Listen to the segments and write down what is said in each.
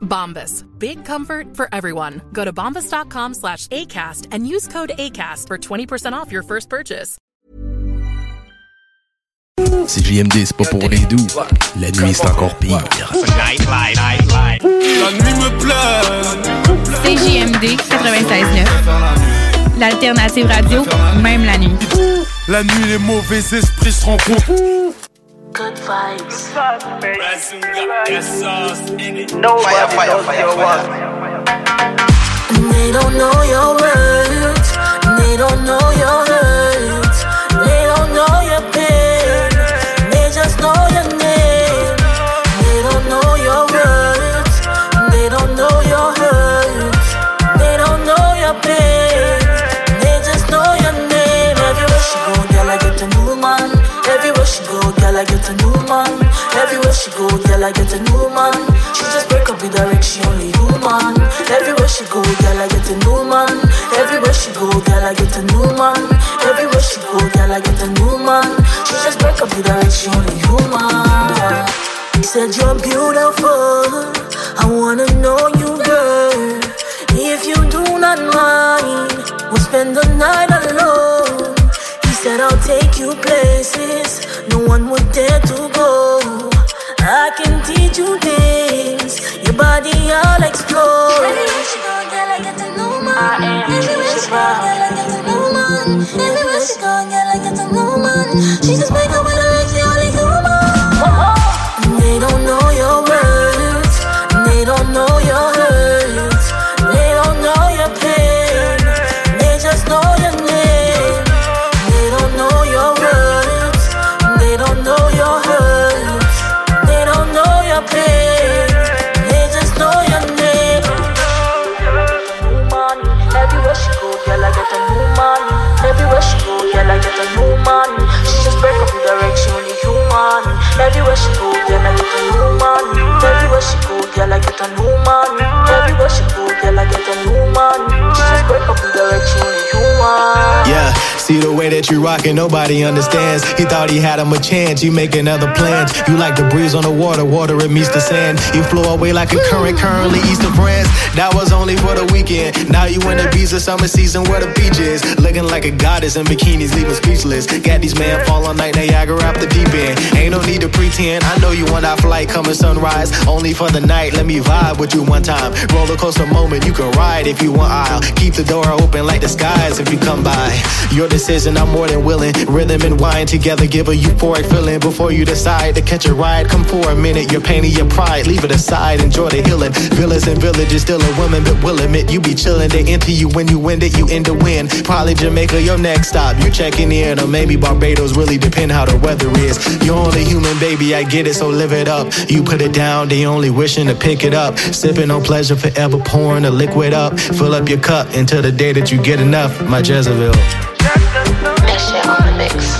Bombas. Big comfort for everyone. Go to bombas.com slash ACAST and use code ACAST for 20% off your first purchase. C'est JMD, c'est pas pour les doux. La nuit, c'est encore pire. La nuit me plaît. C'est JMD 96.9. L'alternative radio, même la nuit. La nuit, les mauvais esprits se rencontrent. Good vibes. Fire, fire, fire, fire. They don't know your words. They don't know your she go, girl, I get a new man. She just break up with her ex, she only human. Everywhere she go, girl, I get a new man. Everywhere she go, girl, I get a new man. Everywhere she go, girl, I get a new man. She just break up with her ex, she only human. He said you're beautiful. I wanna know you, girl. If you do not mind, we'll spend the night alone. He said I'll take you places no one would dare to go. I can teach you things, your body I'll explore. Everywhere she go, girl, I get a new man. Everywhere she go, girl, I get a new man. Everywhere she go, girl, I get a new man. She just make up Everywhere she go, girl, I get a new man. Everywhere she go, girl, I get a new man. She just break up with she only human. Yeah, see the way that you rockin', nobody understands. He thought he had him a chance, you making other plans. You like the breeze on the water, water it meets the sand. You flow away like a current, currently east of France. That was only for the weekend. Now you in the Ibiza summer season where the beach is. Looking like a goddess in bikinis, leaving speechless. Got these man fall all night, Niagara out the deep end. Ain't no need to pretend. I know you want our flight coming sunrise. Only for the night, let me vibe with you one time. Roller coaster moment, you can ride if you want. I'll keep the door open like the skies if you come by. Your decision, I'm more than willing. Rhythm and wine together give a euphoric feeling. Before you decide to catch a ride, come for a minute. Your pain and your pride, leave it aside. Enjoy the healing. Villas and villages, still a woman, but will admit you be chilling. They enter you when you win it, you end the win. Probably Jamaica, your next stop. You checking in, or maybe Barbados. Really depend how the weather is. You're only human, baby. I get it, so live it up. You put it down, they only wishing to pick it up. Sipping on pleasure, forever pouring the liquid up. Fill up your cup until the day that you get enough. My Jezebel. That shit on the mix.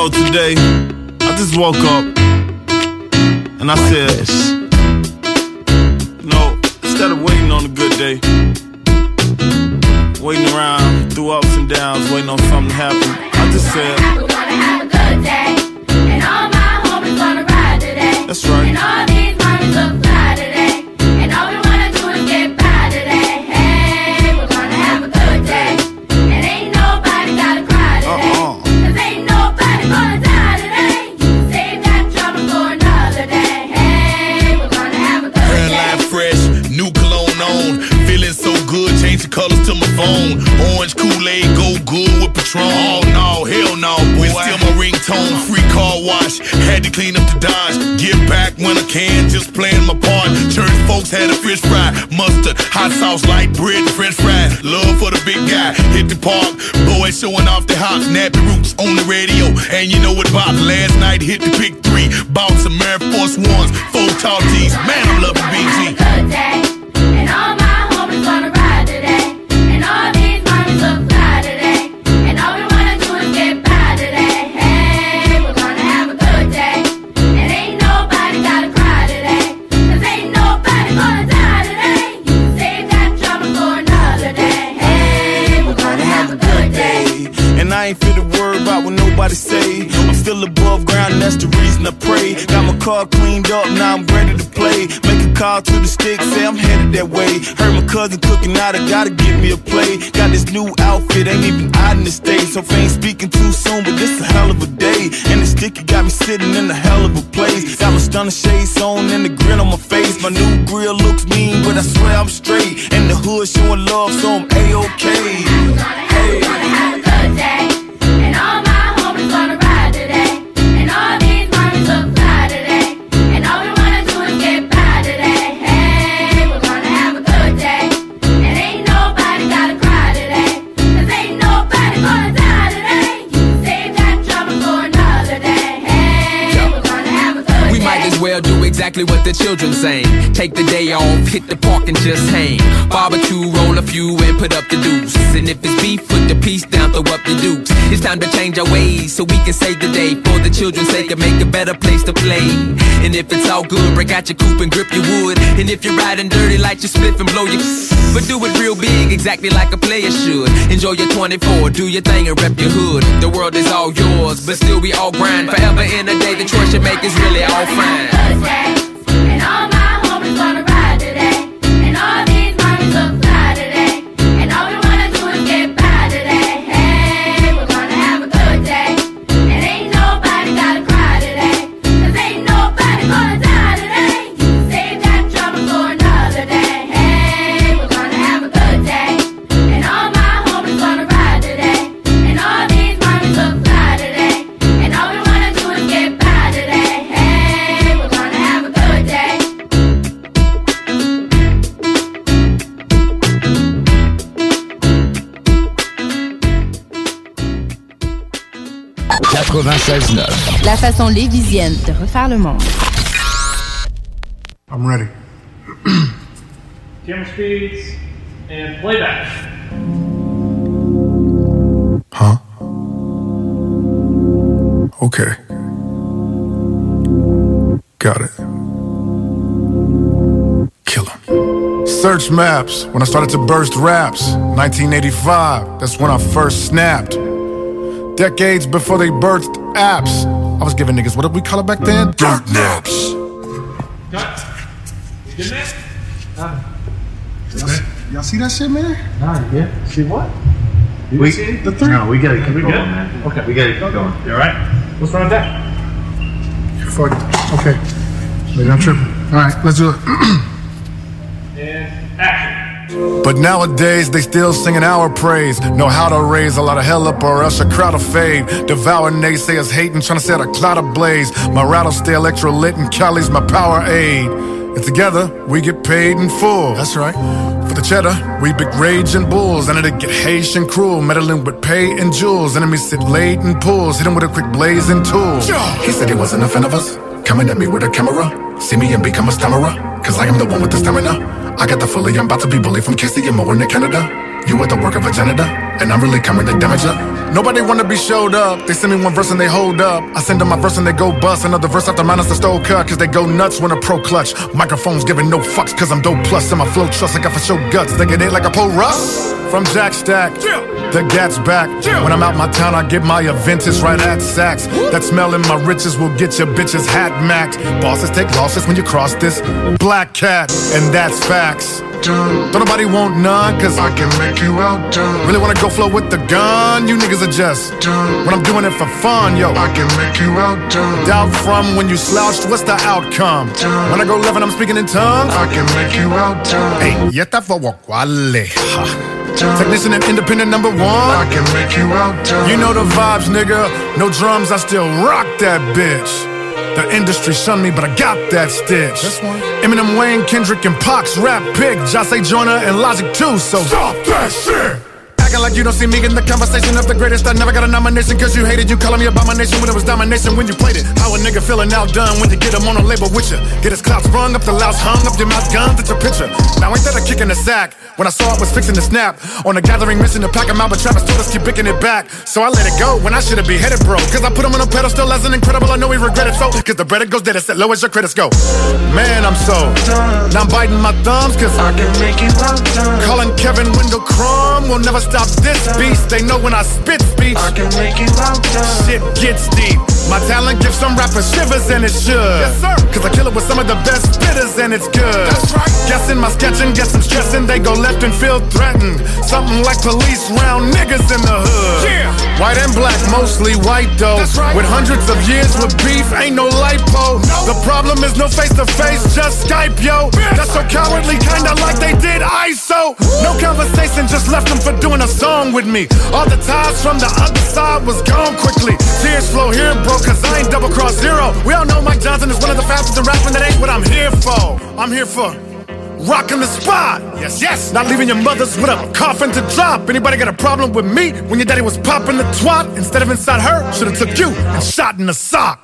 One day, I just woke up and I said, you know, instead of waiting on a good day, waiting around through ups and downs, waiting on something to happen, I just said, We're gonna have a good day. And all my homies gonna ride today. That's right. With Patron. Oh no, hell no, boy. Still my ringtone, free car wash. Had to clean up the Dodge. Get back when I can, just playing my part. Church folks had a fish fry, mustard, hot sauce, light bread, French fries. Love for the big guy. Hit the park, boys showing off their hops, nappy roots on the radio. And you know what about last night? Hit the pick three, bought some Air Force Ones, four tall tees. Man, I'm loving BG. Ain't fit to worry about what nobody say. I'm still above ground, that's the reason I pray. Got my car cleaned up, now I'm ready to play. Make a call to the stick, say I'm headed that way. Heard my cousin cooking out, I gotta give me a play. Got this new outfit, ain't even out in the States. So ain't speaking too soon, but this a hell of a day. And the sticky got me sitting in a hell of a place. Got my stunner shades on and the grin on my face. My new grill looks mean, but I swear I'm straight. And the hood showing love, so I'm A-OK. Hey. good day. Exactly what the children saying. Take the day off, hit the park and just hang. Barbecue, roll a few and put up the deuce. And if it's beef, put the piece down, throw up the dukes. It's time to change our ways so we can save the day for the children's sake and make a better place to play. And if it's all good, break out your coupe and grip your wood. And if you're riding dirty, light your spliff and blow your. But do it real big, exactly like a player should. Enjoy your 24, do your thing and rep your hood. The world is all yours, but still we all grind. Forever in a day, the choice you make is really all fine. 96.9. La façon lévisienne de refaire le monde. I'm ready. Camera speeds and playback. Huh? Okay. Got it. Kill him. Search maps when I started to burst raps. 1985, that's when I first snapped. Decades before they birthed apps. I was giving niggas, what did we call it back then? Dirt naps. Cut. You getting it? Y'all, y'all see that shit, man? Nah, yeah. See what? You We- see the three- No, we gotta keep We going, good? man. Okay. We gotta keep going. You alright? What's wrong with that? You're Fuck. Okay. Maybe I'm tripping. All right, let's do it. And action. But nowadays they still singing our praise. Know how to raise a lot of hell up or else a crowd of fade. Devour naysayers hating, trying to set a cloud of blaze. My rattle stay electro lit and Cali's my power aid. And together we get paid in full. That's right. For the cheddar, we big raging bulls. And it'll get Haitian cruel, meddling with pay and jewels. Enemies sit late in pools, hit him with a quick blazing tool. He said he wasn't a fan of us. Coming at me with a camera. See me and become a stammerer. Cause I am the one with the stamina. I got the fully, I'm about to be bullied from Casey and more in Canada. You are the work of a janitor, and I'm really coming to damage ya. Nobody wanna be showed up. They send me one verse and they hold up. I send them my verse and they go bust. Another verse after mine is the stole cut. Cause they go nuts when a pro clutch. Microphones giving no fucks cause I'm dope plus. And my flow trust I got for show guts. They get it like a pole rust. From Jack Stack, the Gats back. When I'm out my town, I get my Aventus right at Saks. That smell in my riches will get your bitches hat macked. Bosses take losses when you cross this black cat, and that's facts. Don't nobody want none, cause I can make you outdone. Really wanna go flow with the gun? You niggas are just done. When I'm doing it for fun, yo, I can make you outdone. Doubt from when you slouched, what's the outcome? When I go left and I'm speaking in tongues, I can make you outdone. Hey, yeta for quale. Technician and independent number one. I can make you outdone. You know the vibes, nigga. No drums, I still rock that bitch. The industry shunned me, but I got that stitch. Eminem, Wayne, Kendrick, and Pac rap big. Jose Joyner and Logic too, so stop that shit. Acting like you don't see me in the conversation of the greatest. I never got a nomination cause you hated you calling me abomination when it was domination when you played it. How a nigga feeling outdone when you get him on a label with you. Get his clout rung up, the louse hung up, your mouth guns at your picture. Now ain't that a kick in the sack? When I saw it was fixing to snap. On a gathering mission to pack him out, but Travis told us keep picking it back. So I let it go when I should have beheaded bro. Cause I put him on a pedestal as an incredible, I know he regretted so. Cause the bread it goes dead, it's as low as your credits go. Man, I'm so. Now I'm biting my thumbs cause I can make you outdone. Calling Kevin Wendell Crumb will never stop this beast. They know when I spit speech. I can make you outdone. Shit gets deep. My talent gives some rappers shivers and it should. Yes, sir. Cause I kill it with some of the best spitters and it's good. That's right. Guessing my sketching, get some stressing. They go left and feel threatened. Something like police round niggas in the hood. Yeah. White and black, mostly white though. That's right. With hundreds of years with beef, ain't no lipo. No. The problem is no face to face, just Skype, yo. That's so cowardly, kinda like they did ISO. No conversation, just left them for doing a song with me. All the ties from the other side was gone quickly. Tears flow here, bro, cause I ain't double cross zero. We all know Mike Johnson is one of the fastest in rapping, that ain't what I'm here for. I'm here for rocking the spot. Yes, yes. Not leaving your mothers with a coffin to drop. Anybody got a problem with me when your daddy was popping the twat instead of inside her? Should've took you and shot in the sock.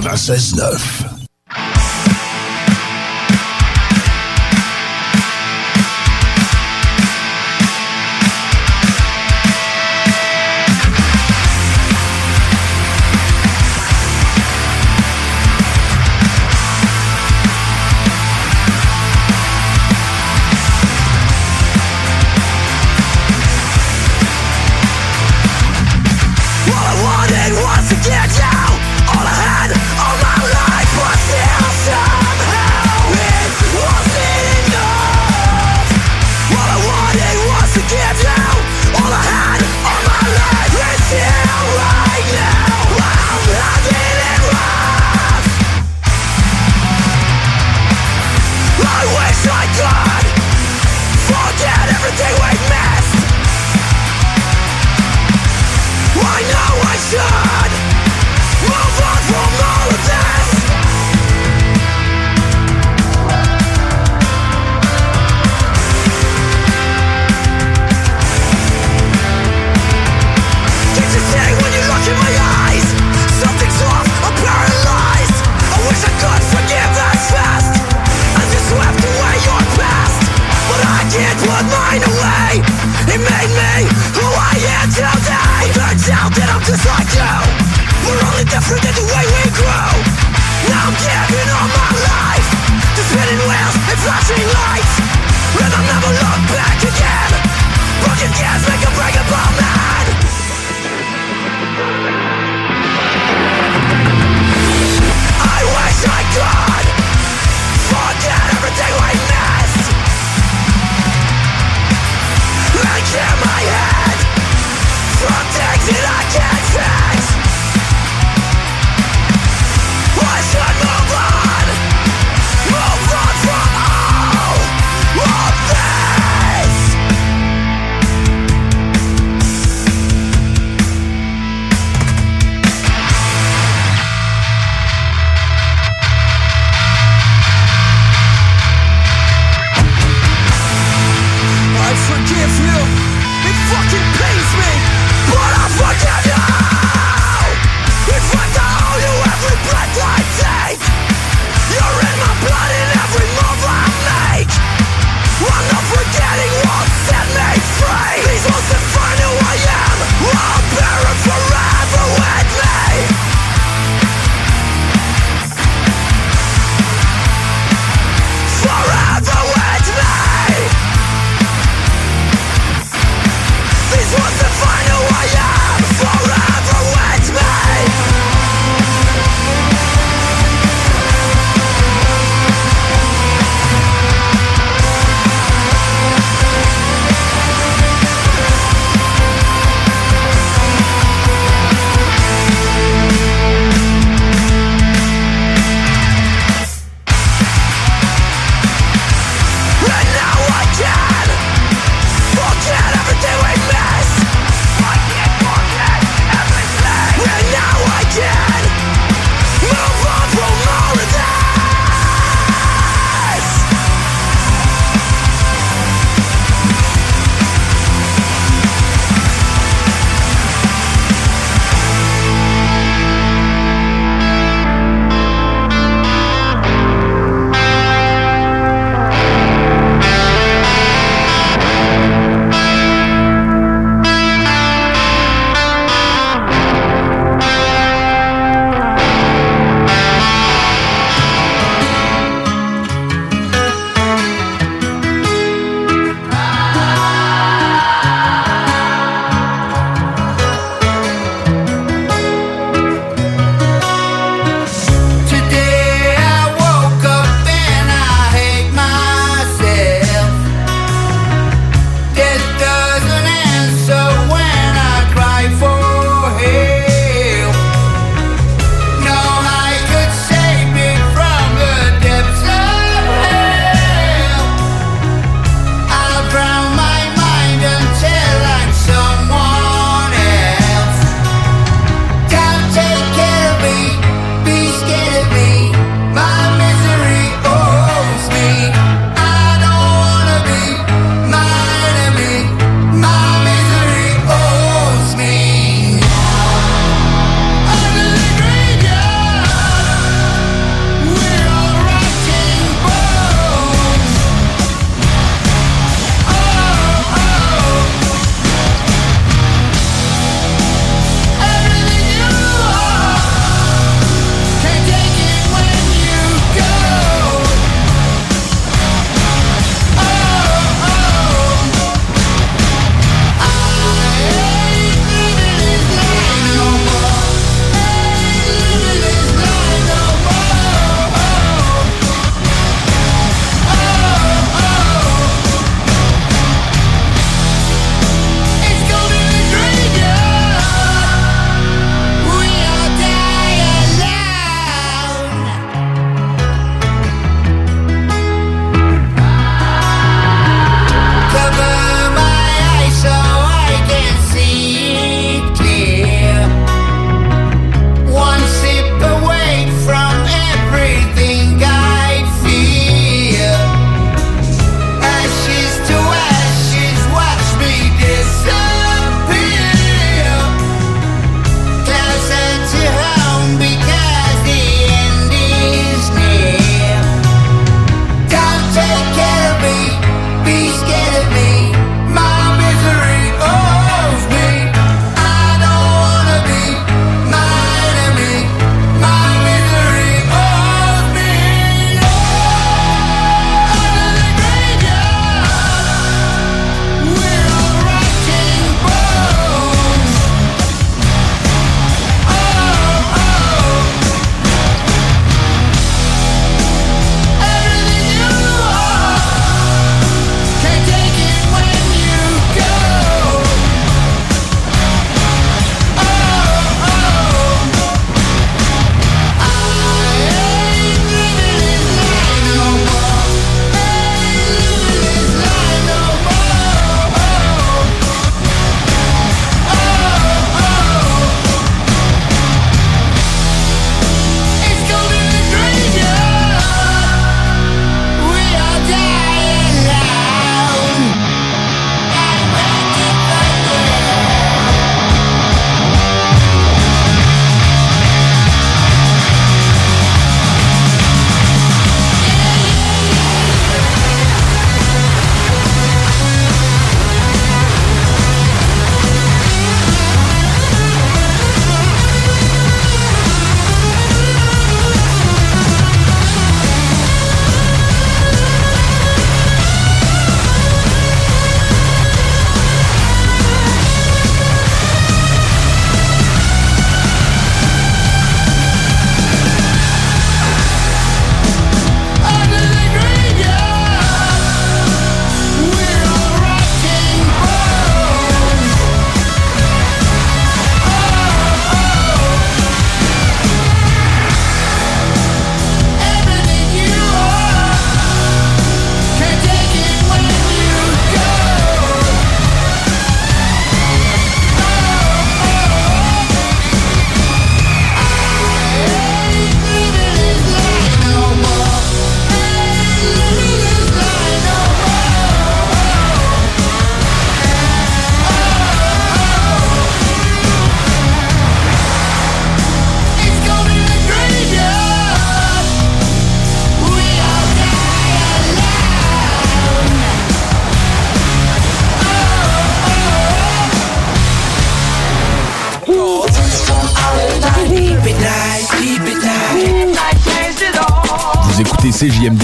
96.9.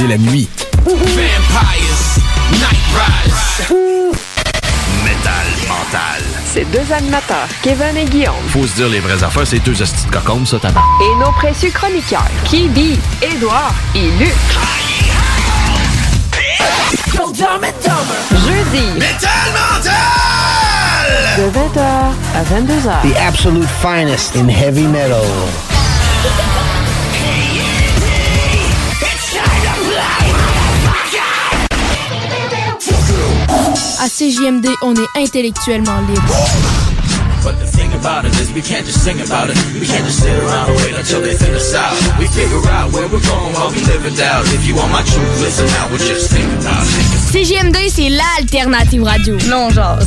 CJMD la nuit. Vampires, Night Riders. Metal mental. C'est deux animateurs, Kevin et Guillaume. Faut se dire les vraies affaires, c'est deux hosties de cocombes, ça, tabac. Et nos précieux chroniqueurs, Kibi, Édouard et Luc. Jeudi. De 20h à 22h. The absolute finest in heavy metal. CJMD, on est intellectuellement libre. But the thing about it is we can't just sing about it. We can't just sit around and wait until they thin us out. We figure out where we're going while we live it out. If you want my truth, listen now, we'll just think about it. CJMD, c'est l'alternative radio. Non, genre.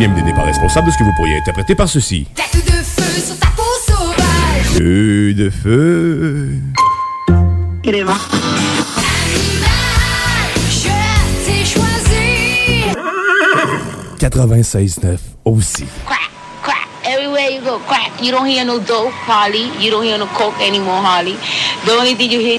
CJMD n'est pas responsable de ce que vous pourriez interpréter par ceci. Tête de feu sur ta peau sauvage. Feu de feu. Je t'ai choisi. 96.9 aussi. crack. Everywhere you go, crack. You don't hear no dope, Harley. You don't hear no coke anymore, Harley. The only thing you hear,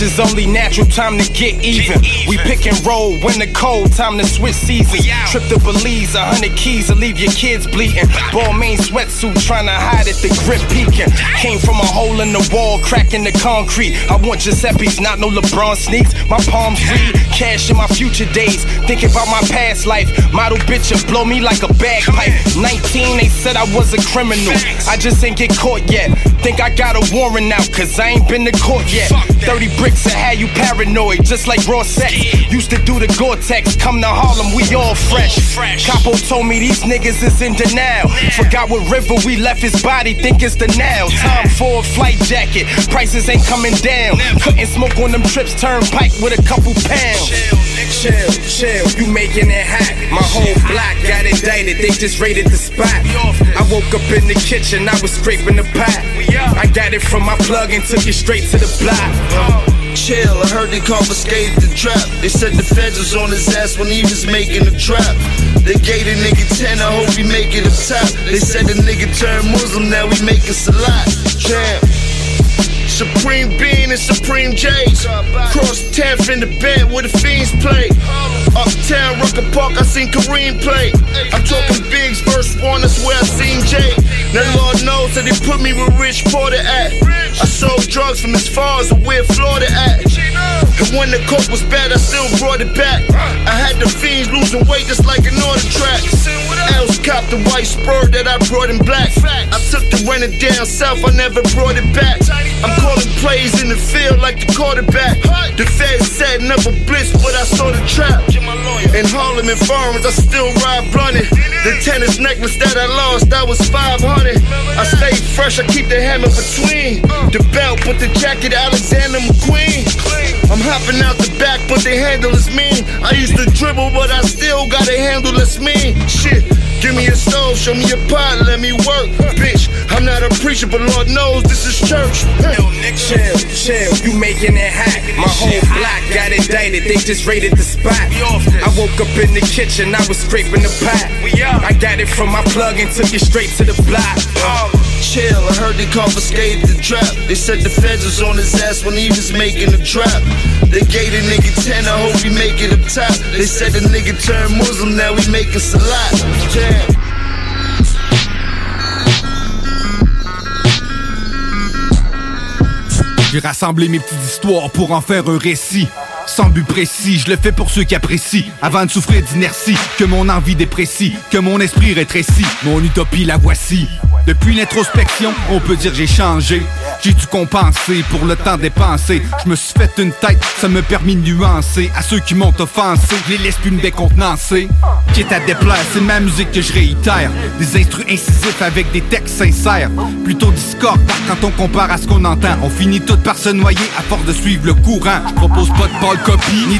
Revenge is only natural, time to get even. We pick and roll when the cold, time to switch seasons. Trip to Belize, a hundred keys to leave your kids bleeding. Balmain sweatsuit, trying to hide it, the grip peeking. Came from a hole in the wall, cracking the concrete. I want Giuseppe's, not no LeBron sneaks. My palms read, cash in my future days. Thinking about my past life. Model bitch and blow me like a bagpipe. 19, they said I was a criminal. I just ain't get caught yet. Think I got a warrant out, cause I ain't been to court yet. 30 bricks and had you paranoid, just like raw sex. Used to do the Gore-Tex, come to Harlem, we all fresh. Capo told me these niggas is in denial. Forgot what river we left his body, think it's the now. Time for a flight jacket, prices ain't coming down. Couldn't smoke on them trips, turnpike with a couple pounds. Chill, chill, you making it hot. My whole block got indicted, they just raided the spot. I woke up in the kitchen, I was scraping the pot. I got it from my plug and took it straight to the block. Chill, I heard they confiscated the trap. They said the feds was on his ass when he was making the trap. They gave the nigga 10, I hope he make it up top. They said the nigga turned Muslim, now we making salat. Champ. Supreme Bean and Supreme J's. Cross 10th in the bed where the fiends play. Uptown, Rucker Park, I seen Kareem play. I'm talking Biggs, first one, that's where I seen Jay. Now Lord knows that they put me where Rich Porter at. I sold drugs from as far as where Florida at. And when the coke was bad, I still brought it back. I had the fiends losing weight just like a NordicTrack. Else copped the white spur that I brought in black. I took the rented down south, I never brought it back. I'm calling plays in the field like the quarterback. The feds said never blitz, but I saw the trap. In Harlem and Farms, I still ride blunted. The tennis necklace that I lost, that was 500. I stay fresh, I keep the hammer between the belt, but the jacket Alexander McQueen. I'm hopping out the back, but the handle is mean. I used to dribble, but I still got a handle that's mean. Shit. Give me a stove, show me a pot, let me work. Bitch, I'm not a preacher, but Lord knows this is church. Yo, Nick, chill, chill, you making it hot. My whole block got indicted, they just raided the spot. I woke up in the kitchen, I was scraping the pot. I got it from my plug and took it straight to the block. I heard they confiscated the trap. They said the feds was on his ass when he was making the trap. They gave the nigga 10, I hope he make it up top. They said the nigga turned Muslim, now we making salat. Damn. J'ai rassemblé mes petites histoires pour en faire un récit. Sans but précis, je le fais pour ceux qui apprécient. Avant de souffrir d'inertie, que mon envie déprécie, que mon esprit rétrécit. Mon utopie, la voici. Depuis l'introspection, on peut dire j'ai changé. J'ai dû compenser pour le temps dépensé. Je me suis fait une tête, ça me permis de nuancer. À ceux qui m'ont offensé, je les laisse plus me décontenancer. Quitte à déplaire, c'est ma musique que je réitère. Des instrus incisifs avec des textes sincères. Plutôt discorde quand on compare à ce qu'on entend. On finit tout par se noyer à force de suivre le courant. Je propose pas de pâle copie, ni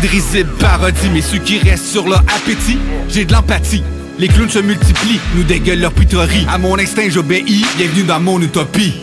parodie. Mais ceux qui restent sur leur appétit, j'ai de l'empathie. Les clowns se multiplient, nous dégueulent leur puterie. À mon instinct, j'obéis, bienvenue dans mon utopie.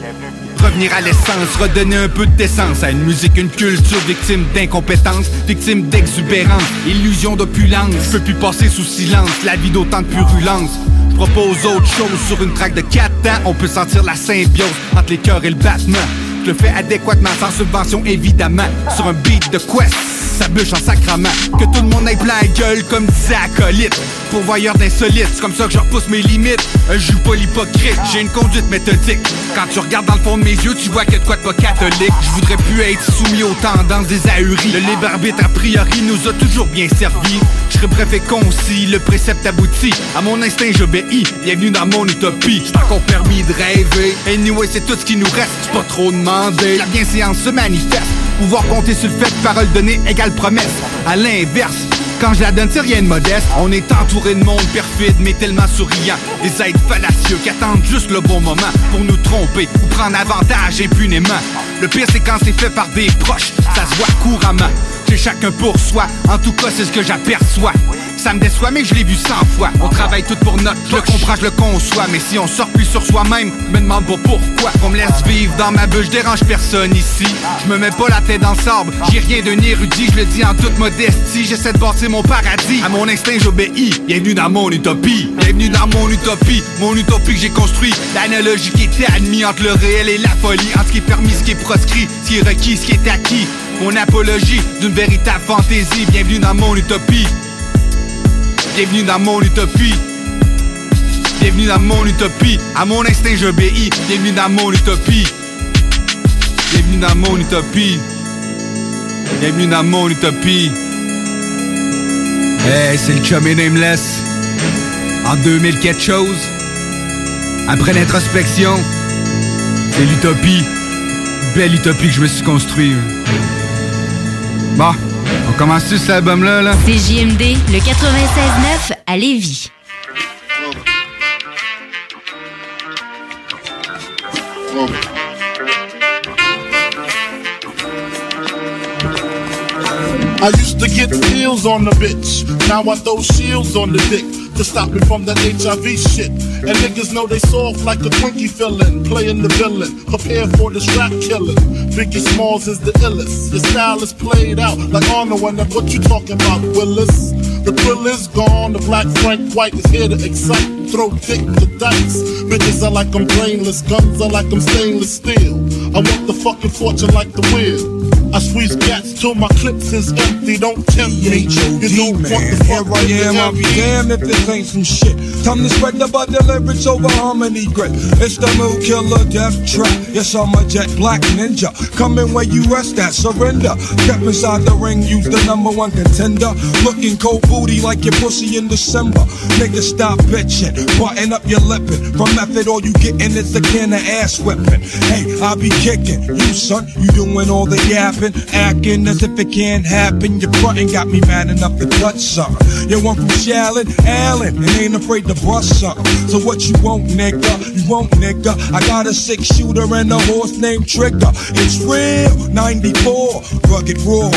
Revenir à l'essence, redonner un peu d'essence à une musique, une culture victime d'incompétence, victime d'exubérance, illusion d'opulence. Je peux plus passer sous silence la vie d'autant de purulence. Je propose autre chose sur une traque de 4 ans. On peut sentir la symbiose entre les cœurs et le battement. Je le fais adéquatement, sans subvention évidemment. Sur un beat de quest, ça bûche en sacrament. Que tout le monde ait plein la gueule comme disait acolyte. Pourvoyeur d'insolites, c'est comme ça que je repousse mes limites. Un joue pas l'hypocrite, j'ai une conduite méthodique. Quand tu regardes dans le fond de mes yeux, tu vois qu'il y a de quoi de pas catholique. Je voudrais plus être soumis aux tendances des ahuries. Le libre arbitre a priori nous a toujours bien servi. Je serais bref concis, le précepte aboutit. À mon instinct, j'obéis. Bienvenue dans mon utopie. C'est encore permis de rêver. Anyway, c'est tout ce qui nous reste. C'est pas trop demandé. La bienséance se manifeste. Pouvoir compter sur le fait que parole donnée égale promesse. À l'inverse, quand je la donne, c'est rien de modeste. On est entouré de monde perfide, mais tellement souriant. Des êtres fallacieux qui attendent juste le bon moment pour nous tromper ou prendre avantage impunément. Le pire, c'est quand c'est fait par des proches, ça se voit couramment. J'ai chacun pour soi, en tout cas, c'est ce que j'aperçois. Ça me déçoit, mais je l'ai vu cent fois. On travaille tout pour notre Je le comprends, je le conçois. Mais si on sort plus sur soi-même, me demande pas pourquoi. On me laisse vivre dans ma bulle, je dérange personne ici. Je me mets pas la tête dans le. J'ai rien d'un érudit, je le dis en toute modestie. J'essaie de bâtir mon paradis. À mon instinct, j'obéis. Bienvenue dans mon utopie. Bienvenue dans mon utopie. Mon utopie que j'ai construit. L'analogie qui était admise entre le réel et la folie. Entre ce qui est permis, ce qui est proscrit, ce qui est requis, ce qui est acquis. Mon apologie d'une véritable fantaisie. Bienvenue dans mon utopie. Bienvenue dans mon utopie. Bienvenue dans mon utopie. À mon instinct, j'obéis. Bienvenue dans mon utopie. Bienvenue dans mon utopie. Bienvenue dans mon utopie. Hey, c'est le chummy Nameless. En 2000 quelque chose. Après l'introspection, c'est l'utopie. Belle utopie que je me suis construit. Bon, on commence-tu cet album-là, là? C'est JMD, le 96.9 à Lévis. I used to get feels on the bitch. Now I throw shields on the dick to stop me from that HIV shit. And niggas know they soft like a Twinkie fillin', playing the villain. Prepare for this rap killing. Biggie Smalls is the illest. Your style is played out like Arnold that's what you talking about, Willis. The thrill is gone, the black Frank White is here to excite. Throw dick to dice. Bitches are like I'm brainless, guns are like I'm stainless steel. I want the fucking fortune like the wheel. I squeeze cats till my clips is empty. Don't tempt me. You don't want the Here fuck I am, I'll be damned if this ain't some shit. Time to spread the butter lyrics over harmony grit. It's the mood killer death trap. Yes, I'm a jet black ninja. Coming where you rest at, surrender. Step inside the ring, use the number one contender. Looking cold booty like your pussy in December. Nigga, stop bitching. Button up your lippin'. From method, all you gettin' is a can of ass whipping. Hey, I be kicking. You, son, you doing all the yapping. Acting as if it can't happen. Your frontin' got me mad enough to touch something. You want from Shaolin, Allen, and ain't afraid to bust something. So what you want, nigga? You want, nigga? I got a six shooter and a horse named Trigger. It's real, 94, rugged raw.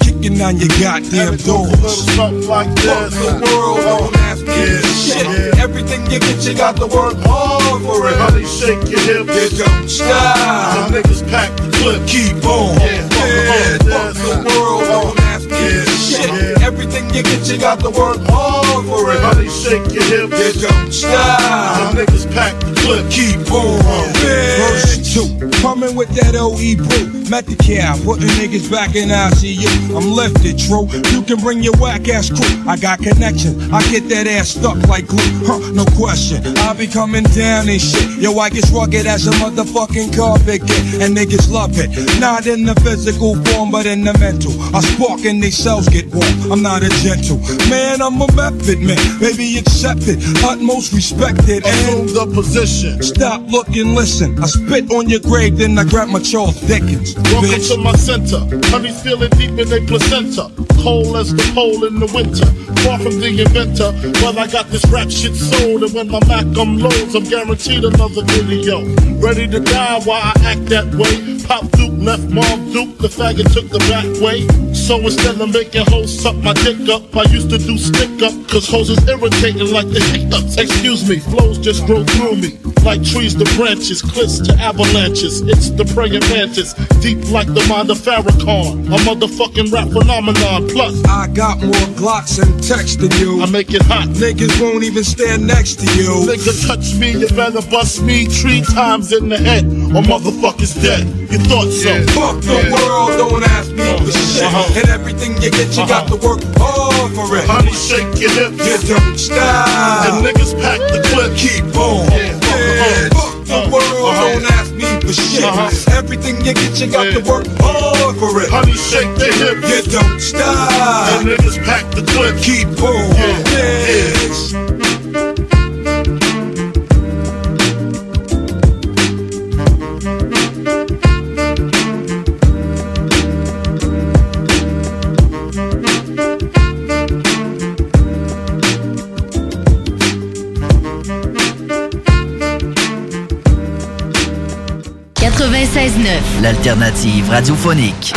Kicking on your goddamn doors. Something like this. The world don't ask me shit. Everything you get, you got to work hard for it. Honey, shake your hips. You don't stop. Some niggas pack the clip. Keep on. Yeah, fuck the world don't ask me shit. Everything you get, you got to work hard for it. Honey, shake your hips. You don't stop. Some niggas pack the clip. Keep on. Verse 2. Coming with that OE brew. Met the cow, putting niggas back in ICU. I'm lifted, true. You can bring your whack ass crew. I got connections. I get that ass stuck like glue. Huh, no question. I be coming down and shit. Yo, I get rugged as a motherfucking carpet get. And niggas love it. Not in the physical form, but in the mental. I spark and these cells get warm. I'm not a gentle. Man, I'm a method man. Baby, accept it. Utmost respected. Assume And the position. Stop, look, and listen. I spit on your grave, then I grab my Charles Dickens. Welcome bitch. to my center. Honey's feeling deep in their placenta. Cold as the pole in the winter. Far from the inventor, but I got this rap shit sold. And when my Mac um, unloads, I'm guaranteed another video. Ready to die while I act that way. Pop Duke left Mom Duke, the faggot took the back way. So instead of making hoes suck my dick up, I used to do stick up, cause hoes is irritating like the hiccups. Excuse me, flows just grow through me. Like trees to branches, cliffs to avalanches. It's the praying mantis, deep like the mind of Farrakhan. A motherfucking rap phenomenon. Plus, I got more Glocks and Tecs than you. I make it hot. Niggas won't even stand next to you. Nigga touch me, you better bust me three times in the head, or motherfucker's dead. You thought so? Fuck the world, don't ask me for shit. Uh-huh. And everything you get, you got to work hard for it. Honey, shake your hips. You don't stop. And niggas pack the clip. Keep on. Yeah. Fuck the world, don't ask me for shit. Everything you get, you got to work hard for it. Honey, shake your hips. You don't stop. And niggas pack the clip. Keep on. Yes. L'alternative radiophonique.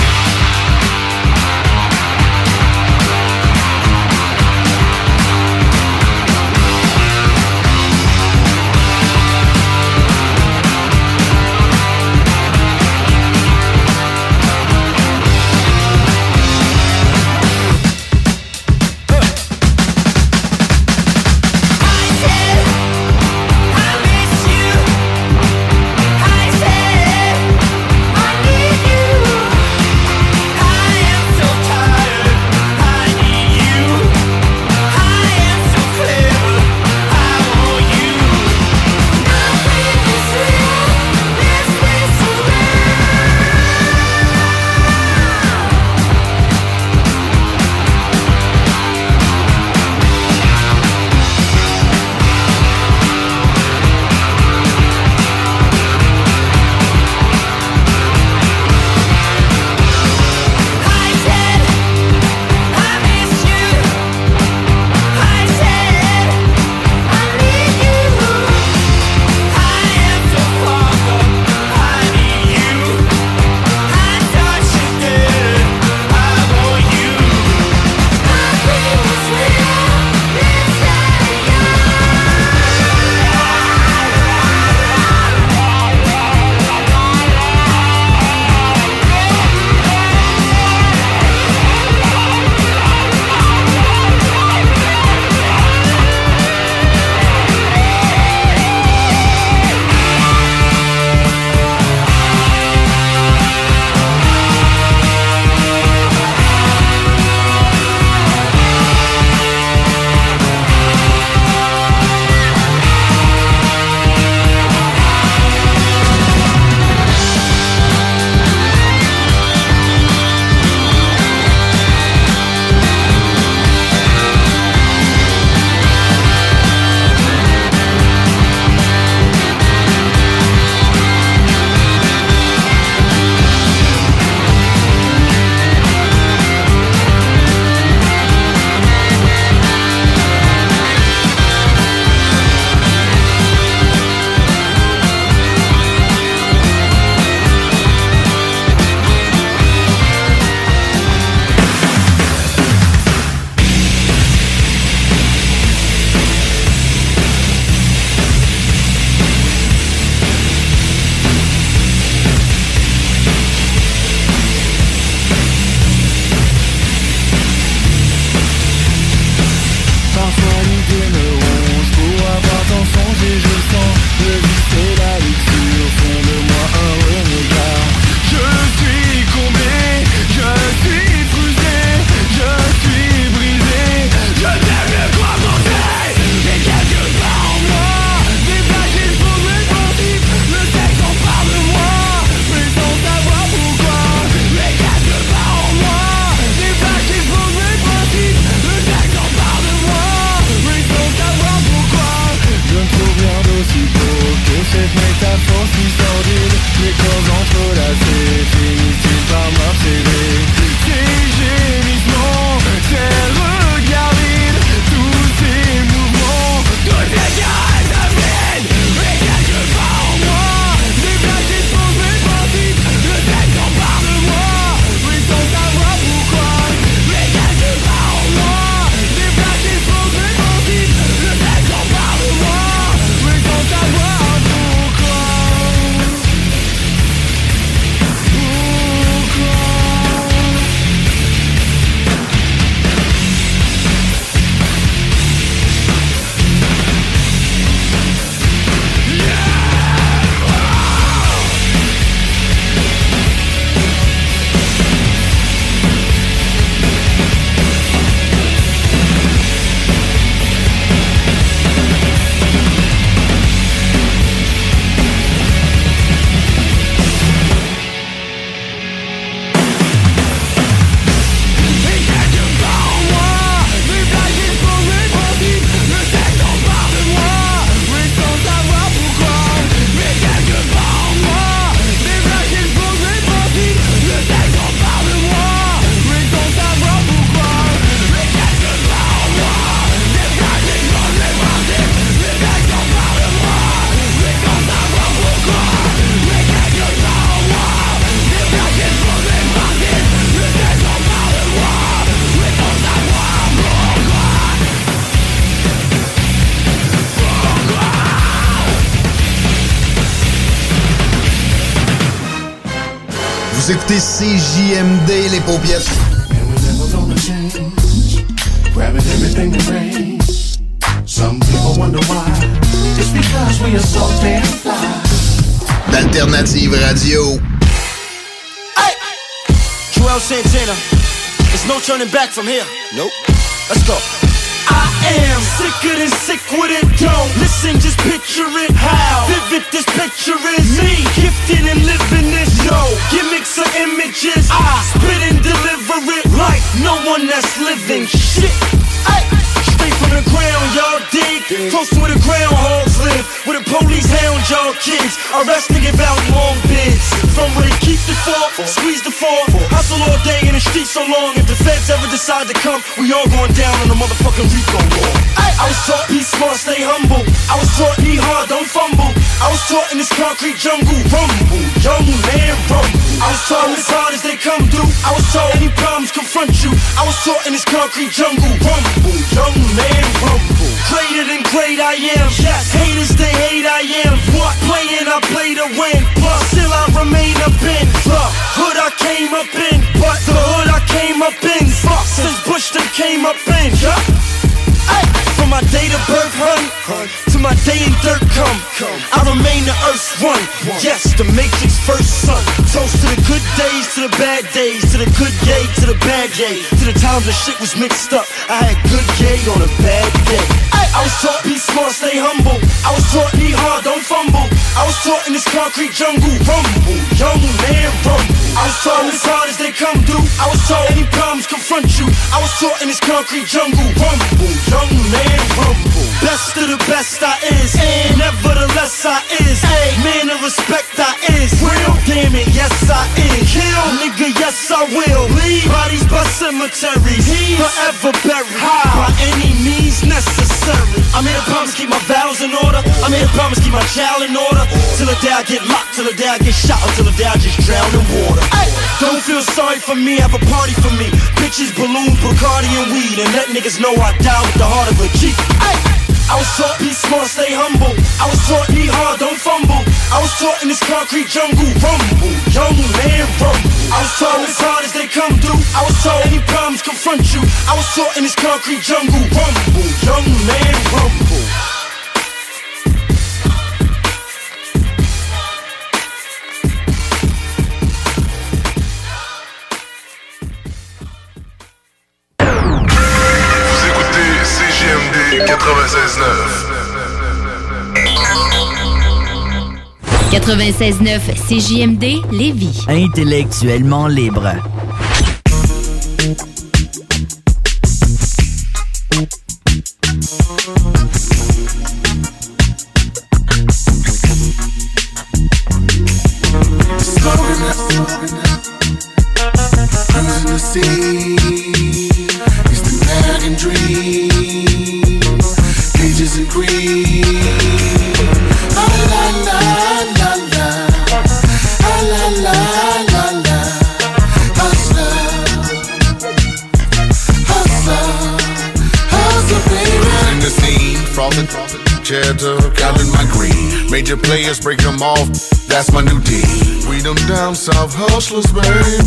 CJMD, les paupiètes. Grabbing everything that rains. Some people wonder why. It's because we are so damn fly. D'Alternative Radio. Joel Santana. There's no turning back from here. Nope. Let's go. I am sicker than sick with it. Don't listen, just kids. Arrest and give out long bids. From where they keep the fork, squeeze the fork. Hustle all day in the streets so long. If the feds ever decide to come, we all going down on the motherfucking Rico war. I was taught be smart, stay humble. I was taught be hard, don't fumble. Was taught in this concrete jungle, rumble, young man, rumble. I was taught as hard as they come through. I was taught any problems confront you. I was taught in this concrete jungle, rumble, young man, rumble. Greater than great I am. Yes, haters they hate I am. What playing I play to win. But still I remain up in the hood I came up in. But the hood I came up in. Fuck since Bush them came up in. Yeah. Ay, From my day to birth, hun, to my day in dirt come. I remain the earth's one. Yes, the matrix first son. Toast to the good days, to the bad days, to the good yay, to the bad yay, to the times the shit was mixed up. I had good yay on a bad day. Ay, I was taught be smart, stay humble. I was taught be hard, don't fumble. I was taught in this concrete jungle, rumble, young man, rumble. I was taught as hard as they come through. I was taught any problems confront you. I was taught in this concrete jungle, rumble, young man, rumble. Best of the best I is, and nevertheless I is. Man of respect I is. Real damn it, yes I is. Kill nigga, yes I will. Leave bodies by cemeteries, forever buried by any means necessary. I made a promise keep my vows in order. I made a promise keep my child in order. Till the day I get locked, till the day I get shot, until the day I just drown in water. Ay, don't feel sorry for me, have a party for me. Bitches, balloons, Bacardi, and weed, and let niggas know I die with the heart of a G. Ay, I was taught be smart, stay humble. I was taught be hard, don't fumble. I was taught in this concrete jungle, rumble, young man, rumble. I was taught as hard as they come through. I was taught any problems confront you. I was taught in this concrete jungle, rumble, young man, rumble. 96.9. 96.9 CJMD Lévis. Intellectuellement libre. Major players break them off, that's my new team. We them down south hustlers, baby.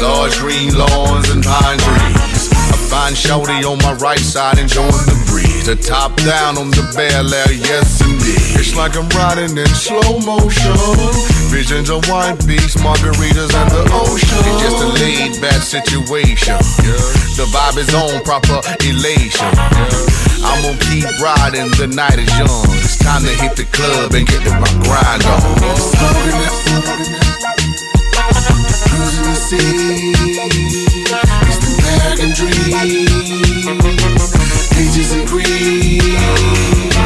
Large green lawns and pine trees. A fine shorty on my right side enjoying the breeze. The top down on the Bel Air, yes indeed. It's like I'm riding in slow motion. Visions of white beach, margaritas, and the ocean. It's just a laid back situation. The vibe is on, proper elation. I'm gonna keep riding, the night is young. Time to hit the club and get my grind on. Cruising the sea. It's the American dream. Pages in green.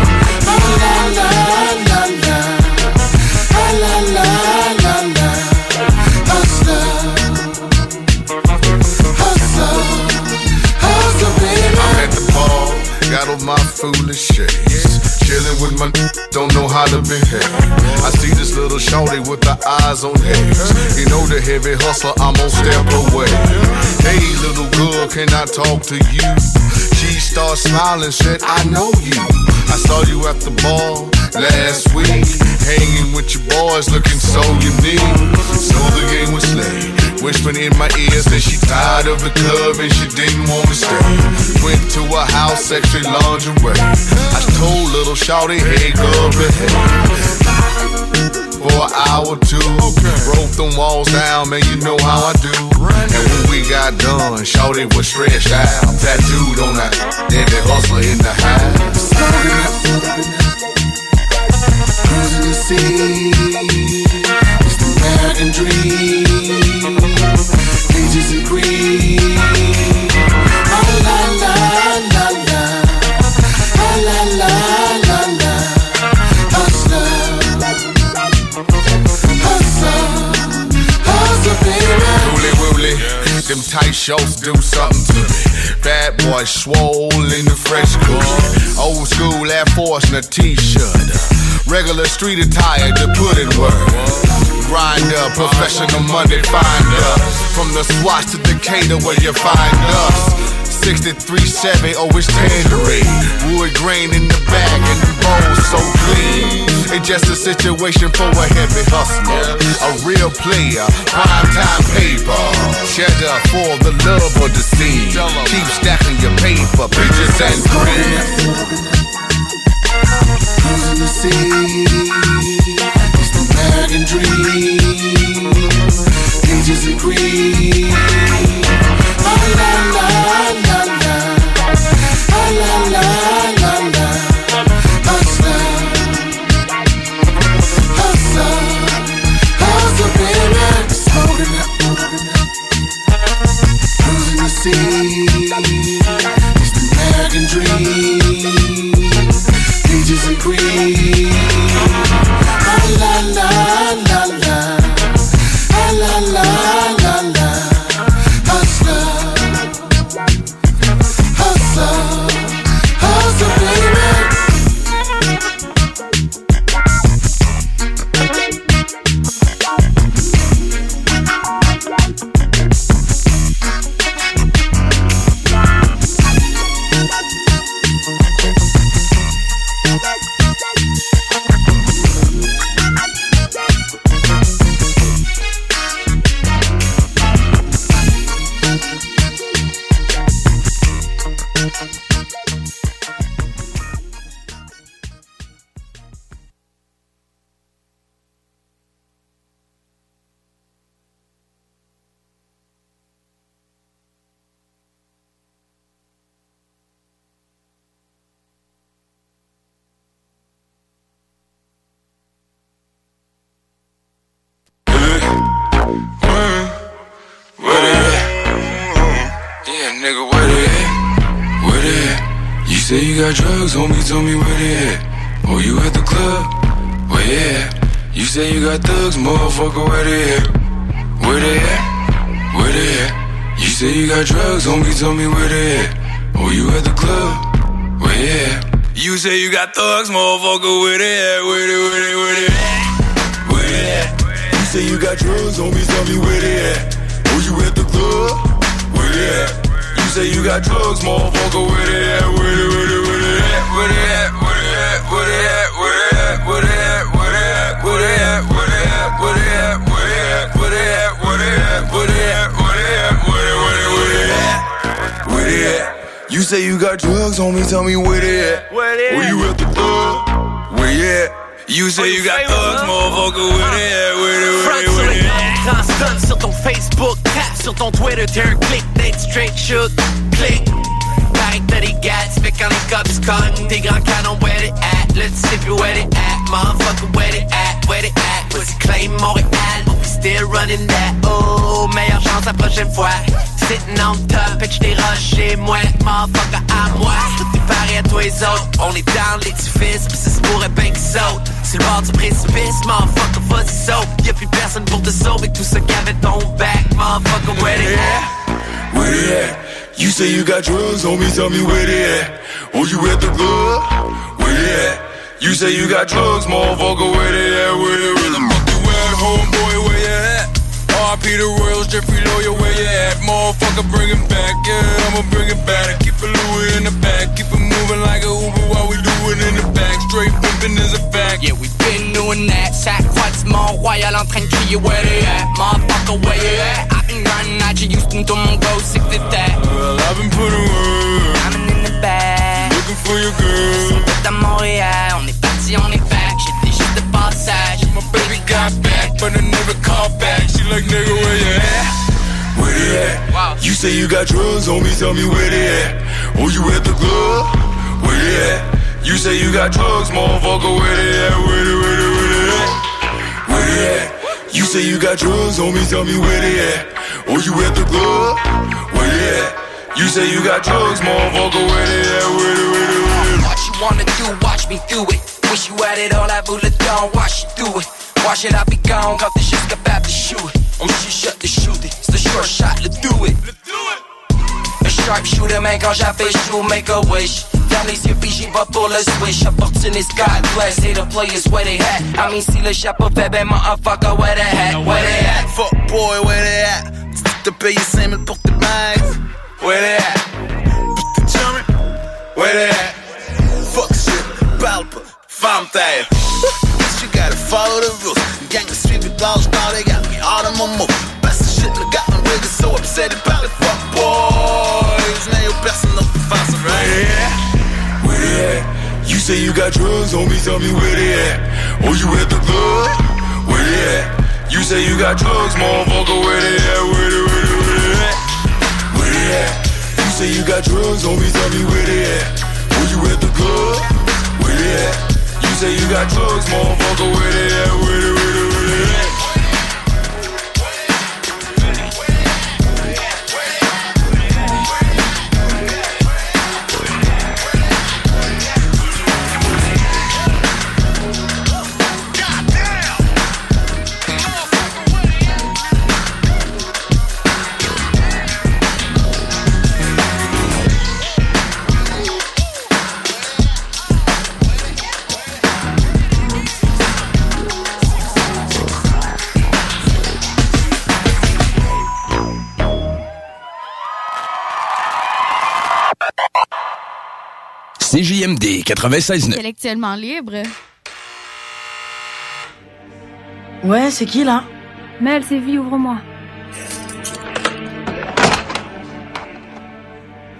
My foolish shades. Chilling with my don't know how to behave. I see this little shorty with the eyes on haze. You know the heavy hustler, I'm on step away. Hey, little girl, can I talk to you? She started smiling, said, I know you. I saw you at the ball last week, hanging with your boys, looking so unique. So the game was slick. Whispering in my ear, said she tired of the club and she didn't want to stay. Went to her house, sexy lingerie. I told little shawty, hey girl, behave for an hour or two. Broke them walls down, man, you know how I do. And when we got done, Shorty was stretched out, tattooed on that every hustler in the house. Cruising the sea, American dream. Ages agree. Ah, la, la, la, la. Ah, la, la, la, la. Hustler. Hustle. Hustle, baby. Wooly wooly, them tight shorts do something to me. Bad boy swole in the fresh coat. Old school Air Force and a t-shirt. Regular street attire to put in work. Grinder, professional money finder. From the Swatch to Decatur where you find us. 63 Chevy, oh it's tangerine. Wood grain in the bag and the bowls so clean. It's just a situation for a heavy hustler. A real player, prime time paper. Cheddar for the love of the scene. Keep stacking your paper, peaches and cream. Cruising the sea, American dream. Ages agree. Ah, la, la, la, la. Ah, la, la, la, la. Hustler. Hustle. Hustle, baby. Smoking up. Cruising the sea, it's the American dream. Ages agree. Ah, tell me where they at. Oh, you at the club? Well, yeah. You say you got thugs, motherfucker, where they at? Where they at? Where they at? You say you got drugs, homie, tell me where they at. Oh, you at the club? Well, yeah. You say you got thugs, motherfucker, where they at? Where they, where they, where they at? Where they at? You say you got drugs, homie, tell me where they at. Oh, you at the club? Where they at? You say you got drugs, motherfucker, where they at? Where they, where they, where they You say you got drugs, homie, tell me where they at? Where they at? Where you at the club? Where you at? You say you got thugs, motherfucker, where they at? Where they, where they, where they at? Grand stun sur ton Facebook, tap sur ton Twitter, un click, d'être straight shoot, click. Pareil que t'as des quand les cops cognent, tes grands canons, where they at? Sais plus where they at, motherfucker, where they at? Where they at? Pussy claim Montréal, but we still running that. Oh, meilleure chance la prochaine fois. Sitting on top, et j't'ai rushé, moi, motherfucker, à moi. Tout est pareil à toi et autres, on est dans l'édifice, pis ça se pourrait bien qu'ils sautent. C'est le bord du précipice, motherfucker, vas-y saute. Y'a plus personne pour te sauver, tout ça qu'avait ton back, motherfucker, where they at? Where they at? You say you got drugs, homie, tell me where they at. Oh, you at the club? Where they at? You say you got drugs, motherfucker, where they at? Where they, the fuck you at, homeboy, where you at? RP the Royals, Jeffrey Lawyer, where you at? Motherfucker, bring it back, yeah, I'ma bring it back. I Keep it Louis in the back, keep it moving like a Uber while we do it in the back. Straight pimping is a fact. Yeah, we been doing that. Chaque fois du Mont-Royal en train de crier where they at. Motherfucker, where you at? À been grind, not you used to do mon go sick to that. Well, I've been putting work. I'm in the back. Looking for your girl. Tout à Montréal, on est parti, on est back. J'étais juste de passage. My baby got back, but I never called back. She like, nigga, where you at? Where they at? You say you got drugs on me, tell me where they at. Oh, you at the club? Where they at? You say you got drugs, motherfucker, where they at? Where they, where they, where they at? Where they at? You say you got drugs on me, tell me where they at. Oh, you at the club? Where they at? You say you got drugs, motherfucker, where they at? Where they, where they, where they? at? What you wanna do, watch me do it. Wish you had it all, I voulais down, watch you do it. Watch it, I be gone, quand t'es juste capable de shoot it. Oh, on chuchote de shoot it, a short shot, let's do it. A sharp shooter, man, quand j'avais chaud, make a wish. Ferme les yeux, puis j'y vais pour le switch. Opportunist, God bless, hate the players where they at. I mean, si le chapeau fait, ben, motherfucker, where they at, where they at. Fuck boy, where they at? Te payer 5000 pour tes bags. Where they at? Put the jumping. Where they at? Fuck shit, palpa, femme taille. Bitch, you gotta follow the rules. Gang of street with dogs, now they got me all on my move. Best so upset about it. Fuck boys, now your best enough to find some right here. Oh, where they at? You say you got drugs me, tell me where they at. Oh, you at the club? Where they at? You say you got drugs, motherfucker, where they at? Where they, where they, where they at? Where they at? You say you got drugs me, tell me where they at. Oh, you at the club? Where they at? You say you got drugs, motherfucker, where they at? Where they, where they, where they at? CJMD 96.9. Intellectuellement libre. Ouais, c'est qui là? Mel, c'est vie, ouvre-moi.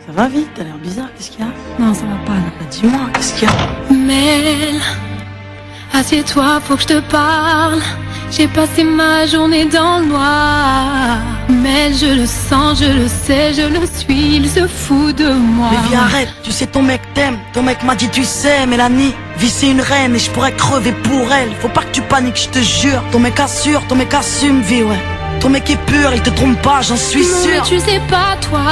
Ça va vite, t'as l'air bizarre, qu'est-ce qu'il y a? Non, ça va pas. Bah, Dis-moi, qu'est-ce qu'il y a? Mel, assieds-toi, faut que je te parle. J'ai passé ma journée dans le noir. Mel, je le sens, je le sais, je le suis, il se fout de moi. Mais viens, arrête, tu sais ton mec t'aime, ton mec m'a dit tu sais, Mélanie, vie c'est une reine et je pourrais crever pour elle. Faut pas que tu paniques, je te jure. Ton mec assure, ton mec assume, vie, ouais. Ton mec est pur, il te trompe pas, j'en suis Non, sûr. mais tu sais pas, toi.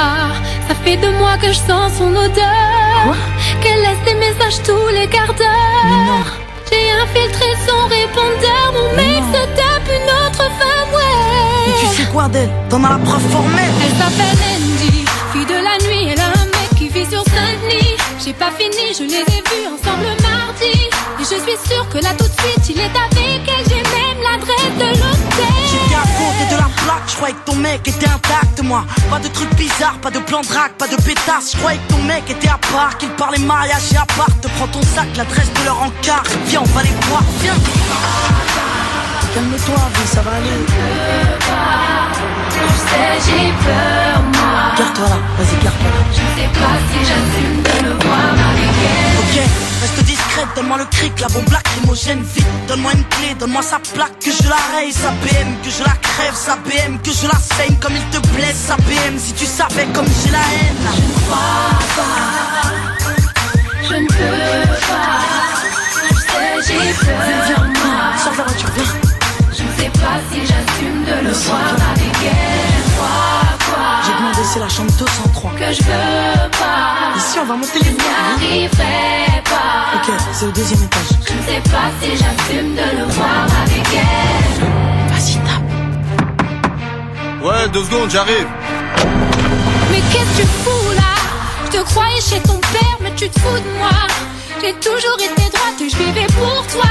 Ça fait deux mois que je sens son odeur. Qu'elle laisse des messages tous les quarts d'heure. J'ai infiltré son répondeur. Mon mec se tape une autre femme, ouais. Et tu sais quoi d'elle T'en as la preuve formelle. Elle s'appelle Andy, fille de la nuit. Elle a un mec qui vit sur Saint-Denis. J'ai pas fini, je les ai vus ensemble mardi. Et je suis sûre que là tout de suite, il est avec elle. J'ai même l'adresse de l'hôtel. J'étais à côté de la plaque, je croyais que ton mec était intact, moi. Pas de trucs bizarres, pas de plan de drague, pas de pétasse. Je croyais que ton mec était à part, qu'il parlait mariage et à part. Te prends ton sac, l'adresse de leur encart. Viens, on va les voir, viens. Calme-toi, vie, ça va aller. Je sais, j'ai peur, moi. Garde-toi là, vas-y, garde-toi là. Je sais pas si j'assume de le voir avec elle. Ok, reste discrète, donne-moi le cric, la bombe lacrymogène vite. Donne-moi une clé, donne-moi sa plaque, que je la raye, sa BM, que je la crève, sa BM, que je la saigne comme il te blesse, sa BM. Si tu savais comme j'ai la haine. Je ne crois pas, je ne peux pas. Je sais, j'ai peur, moi. sors de la voiture, viens. Je ne sais pas si j'assume de le voir avec elle. Quoi, quoi J'ai demandé, c'est la chambre 203. Que je veux pas. Ici, on va monter les Je n'y arriverai pas. Ok, c'est au deuxième étage. Je ne sais pas si j'assume de le voir avec elle. Vas-y, tape. Ouais, deux secondes, j'arrive. Mais qu'est-ce que tu fous là? Je te croyais chez ton père, mais tu te fous de moi. J'ai toujours été droite et je vivais pour toi.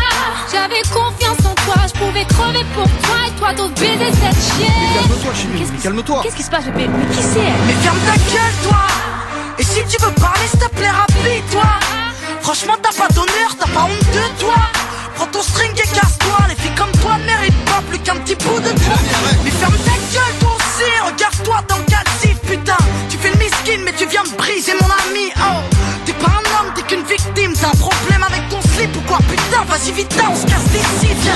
J'avais confiance en toi, je pouvais crever pour toi et toi t'as baiser cette chienne. calme-toi, calme-toi. Qu'est-ce qui se passe, bébé? Mais qui c'est elle? Mais ferme ta gueule, toi Et si tu veux parler, s'il te plaît, rapide-toi. Franchement, t'as pas d'honneur, t'as pas honte de toi. Prends ton string et casse-toi. Les filles comme toi ne méritent pas plus qu'un petit bout de toi. Mais ferme ta gueule, toi aussi. Regarde-toi dans le calcif, putain. Tu fais le miskin, mais tu viens me briser, mon ami. Oh. T'as un problème avec ton slip ou quoi Putain vas-y vite là, on se casse d'ici Viens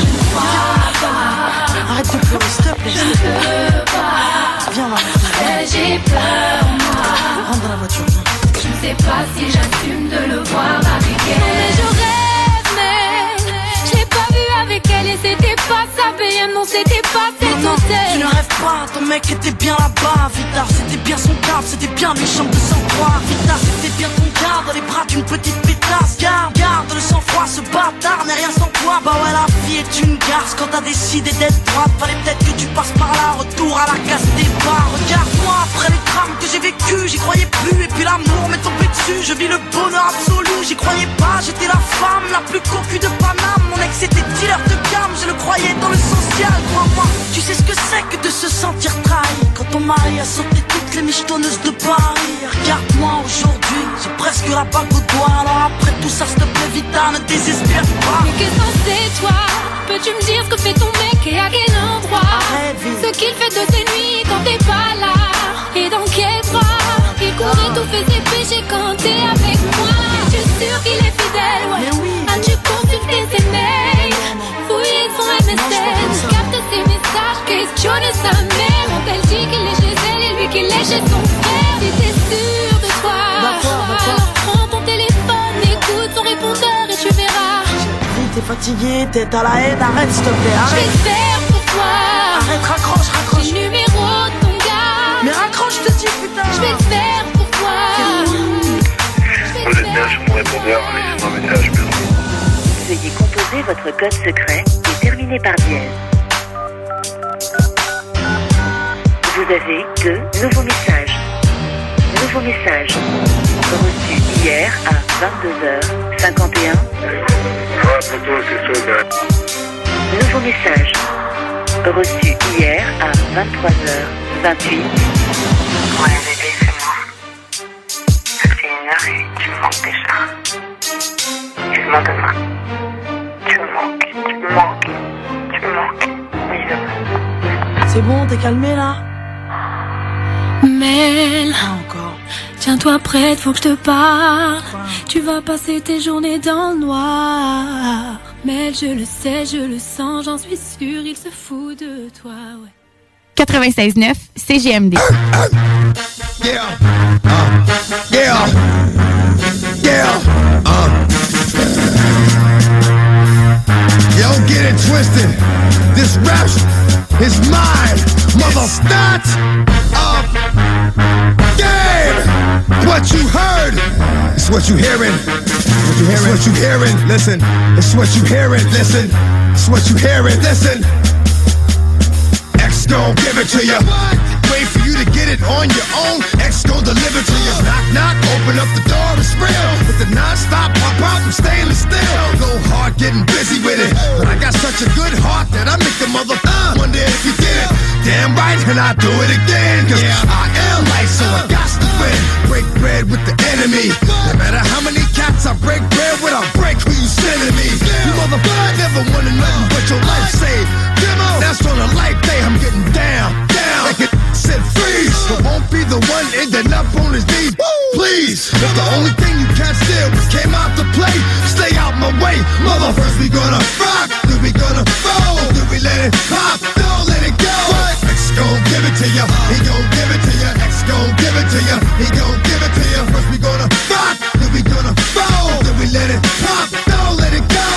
Arrête de pleurer s'il te plaît. Viens là J'ai peur, moi. Rentre dans la voiture. Je ne sais pas si j'assume de le voir avec elle. Avec elle et c'était pas sa BM, non, c'était pas cet Non, hôtel. tu ne rêves pas, ton mec était bien là-bas Vita, c'était bien son taf, c'était bien chambres de sang-froid Vita, c'était bien ton gars dans les bras d'une petite pétasse. Garde, garde le sang-froid, ce bâtard n'est rien sans toi. Bah ouais, la vie est une garce. Quand t'as décidé d'être droite Fallait peut-être que tu passes par là, retour à la case départ. Regarde-moi, après les drames que j'ai vécu, j'y croyais plus Et puis l'amour m'est tombé dessus, je vis le bonheur absolu. J'y croyais pas, j'étais la femme la plus cocu de Paname. Mon ex était dealer de gamme, je le croyais dans le social. Crois-moi, tu sais ce que c'est que de se sentir trahi. Quand ton mari a sauté toutes les michetonneuses de Paris. Regarde-moi aujourd'hui, j'ai presque la bague au doigt. Alors après tout ça, s'il te plaît, Vita, ne désespère pas. Mais qu'est-ce que c'est toi? Peux-tu me dire ce que fait ton mec et à quel endroit? Ce qu'il fait de ses nuits quand t'es pas là. Et dans quel droit Il courait tout fait ses péchés quand t'es avec moi. Es-tu sûr qu'il est fidèle ouais. As-tu consulté messages, questionne sa mère Quand elle dit qu'il est chez elle et lui qu'il est chez son frère Si t'es sûr de toi Alors prends ton téléphone, écoute son répondeur et tu verras Oui, t'es fatigué, t'es à la haine, arrête s'il te plaît, je arrête vais faire pour toi. Arrête, raccroche, raccroche. J'ai le numéro de ton gars. Mais raccroche, je te dis, putain. Je vais le faire pour toi. Vous êtes bien sur mon répondeur, laissez-moi un message, merci. Veuillez composer votre code secret et terminer par dièse. Vous avez deux nouveaux messages. Nouveau message reçu hier à 22h51. Nouveau message reçu hier à 23h28. Ouais, bébé, c'est moi. Ça fait une heure et tu me manques déjà. Tu me manques demain. Tu me manques, tu me manques, tu me manques. Oui, demain. C'est bon, t'es calmé là? Mel, tiens-toi prête, faut que je te parle. Tu vas passer tes journées dans le noir. Mel, je le sais, je le sens, j'en suis sûre, il se fout de toi. Ouais. 96.9 CGMD. Yeah. Uh, yeah. Yeah. Uh. Yo, get it twisted. This rap is mine. Motherfucker. Of game. What you heard is what you hearing. What you hearing? It's what you hearing. Listen. It's what you hearing. Listen. It's what you hearing. Listen. X gon' give it to you. Get it on your own. X gon' deliver to you. Knock, knock, open up the door, it's real. With the non-stop pop out from stainless steel. Go hard, getting busy with it. But I got such a good heart that I make the mother uh, wonder if you did it. Damn right, and I do it again. Cause I am light, so I got to win. Break bread with the enemy. No matter how many cats I break bread with, I'll break who you sending me. You motherfucker never wanted nothing but your life saved. Demo, that's on a light day, I'm getting down, down. Like said freeze, but won't be the one ending up on his knees. Please, if the only thing you can't steal came out to play, stay out my way. Mother, first we gonna rock, then we gonna roll, then we let it pop, don't let it go. X gon' give it to ya, he gon' give it to ya. X gon' give it to ya, he gon' give it to ya. First we gonna rock, then we gonna roll, then we let it pop, don't let it go.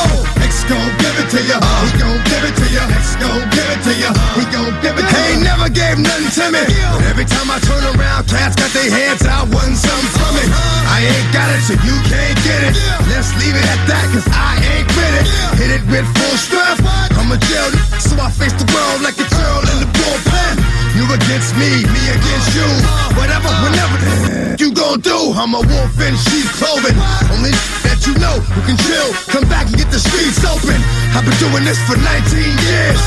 Gon' give it to ya, he gon' give it to ya. X gon' give it to ya, he gon' give it to ya. Ain't never gave nothing to me, but every time I turn around, cats got their hands out, wanting something from it. I ain't got it, so you can't get it. Let's leave it at that, cause I ain't with it. Hit it with full strength. I'm a jail, so I face the world like a girl in the bullpen. You against me, me against you. Whatever, whenever you gon' do, I'm a wolf in sheep's clothing. Only that you know who can chill. Come back and get the streets open. I've been doing this for 19 years.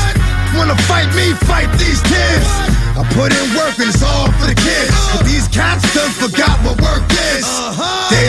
Wanna fight me, fight these kids. I put in work and it's all for the kids. But these cats done forgot what work is. Uh-huh. They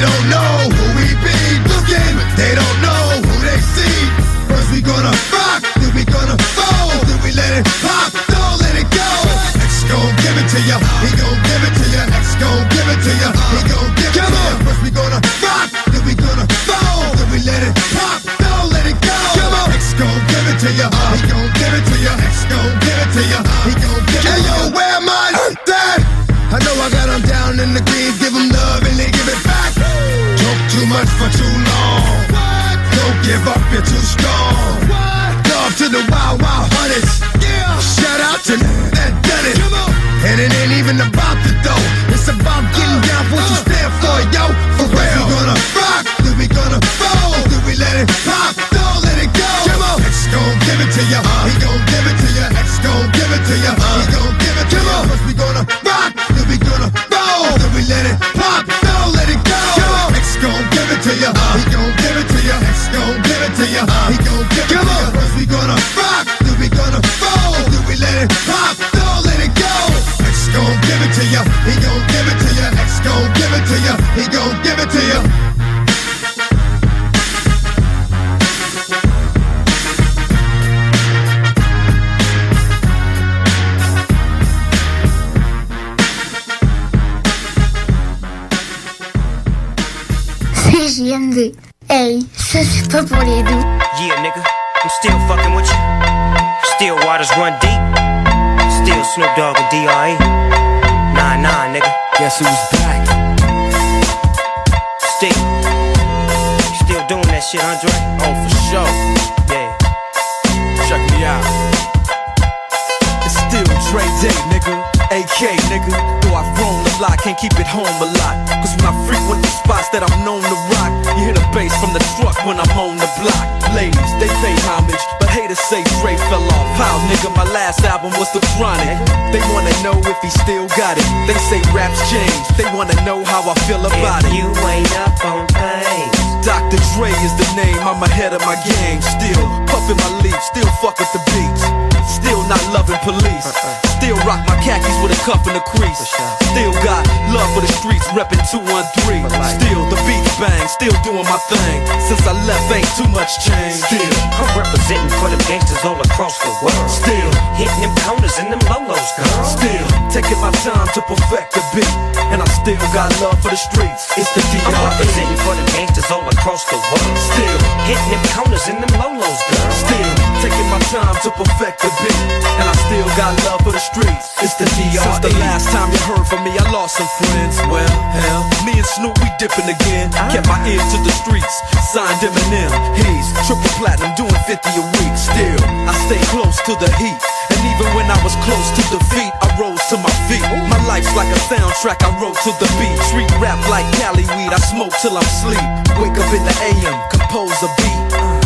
friends. Well, hell, me and Snoop we dipping again. Kept my ear to the streets, signed Eminem. He's triple platinum, doing 50 a week. Still, I stay close to the heat. And even when I was close to defeat, I rose to my feet. My life's like a soundtrack, I wrote to the beat. Street rap like Cali weed, I smoke till I'm sleep. Wake up in the AM, compose a beat.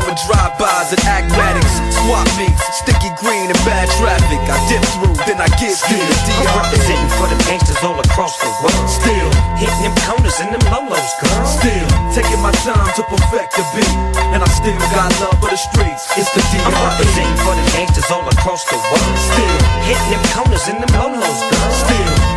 of drive-bys and acmatics. Swap meets, sticky green and bad traffic. I dip through, then I get the I'm representing for the gangsters all across the world. Still hitting them corners and them lolos, girl. Still taking my time to perfect the beat, and I still got love for the streets. It's the I'm representing for the gangsters all across the world. Still hitting them corners and them lolos, girl.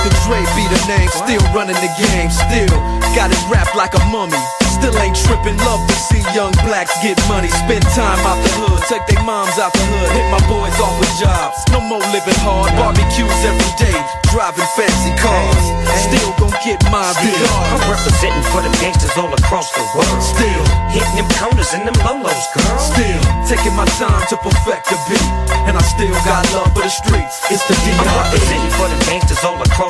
Dr. Dre be the name, still running the game, still got it wrapped like a mummy. Still ain't tripping, love to see young blacks get money. Spend time out the hood, take their moms out the hood, hit my boys off with jobs. No more living hard, barbecues every day, driving fancy cars. Still gon' get my I'm regard. representing for the gangsters all across the world. Still hitting them corners and them lolos, girl. Still taking my time to perfect the beat, and I still got love for the streets. It's the I'm representing for the gangsters all across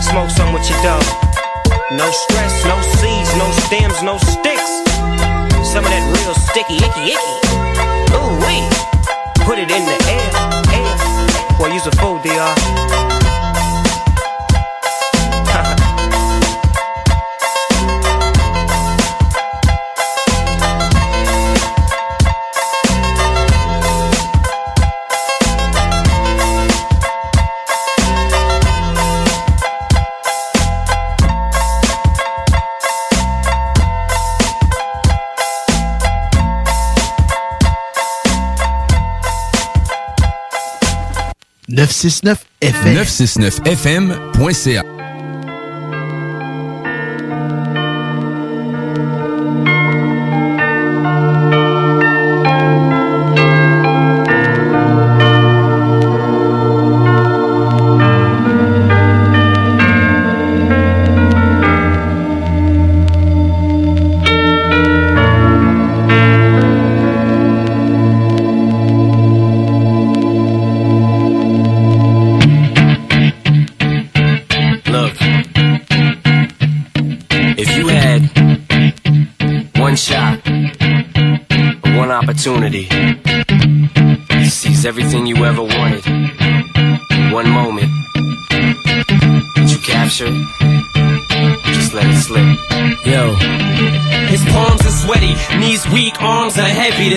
Smoke some with your dog. No stress, no seeds, no stems, no sticks. Some of that real sticky, icky, icky. Ooh wee. Put it in the air, air. Boy, use a fool, DR. 969 FM. 969fm.ca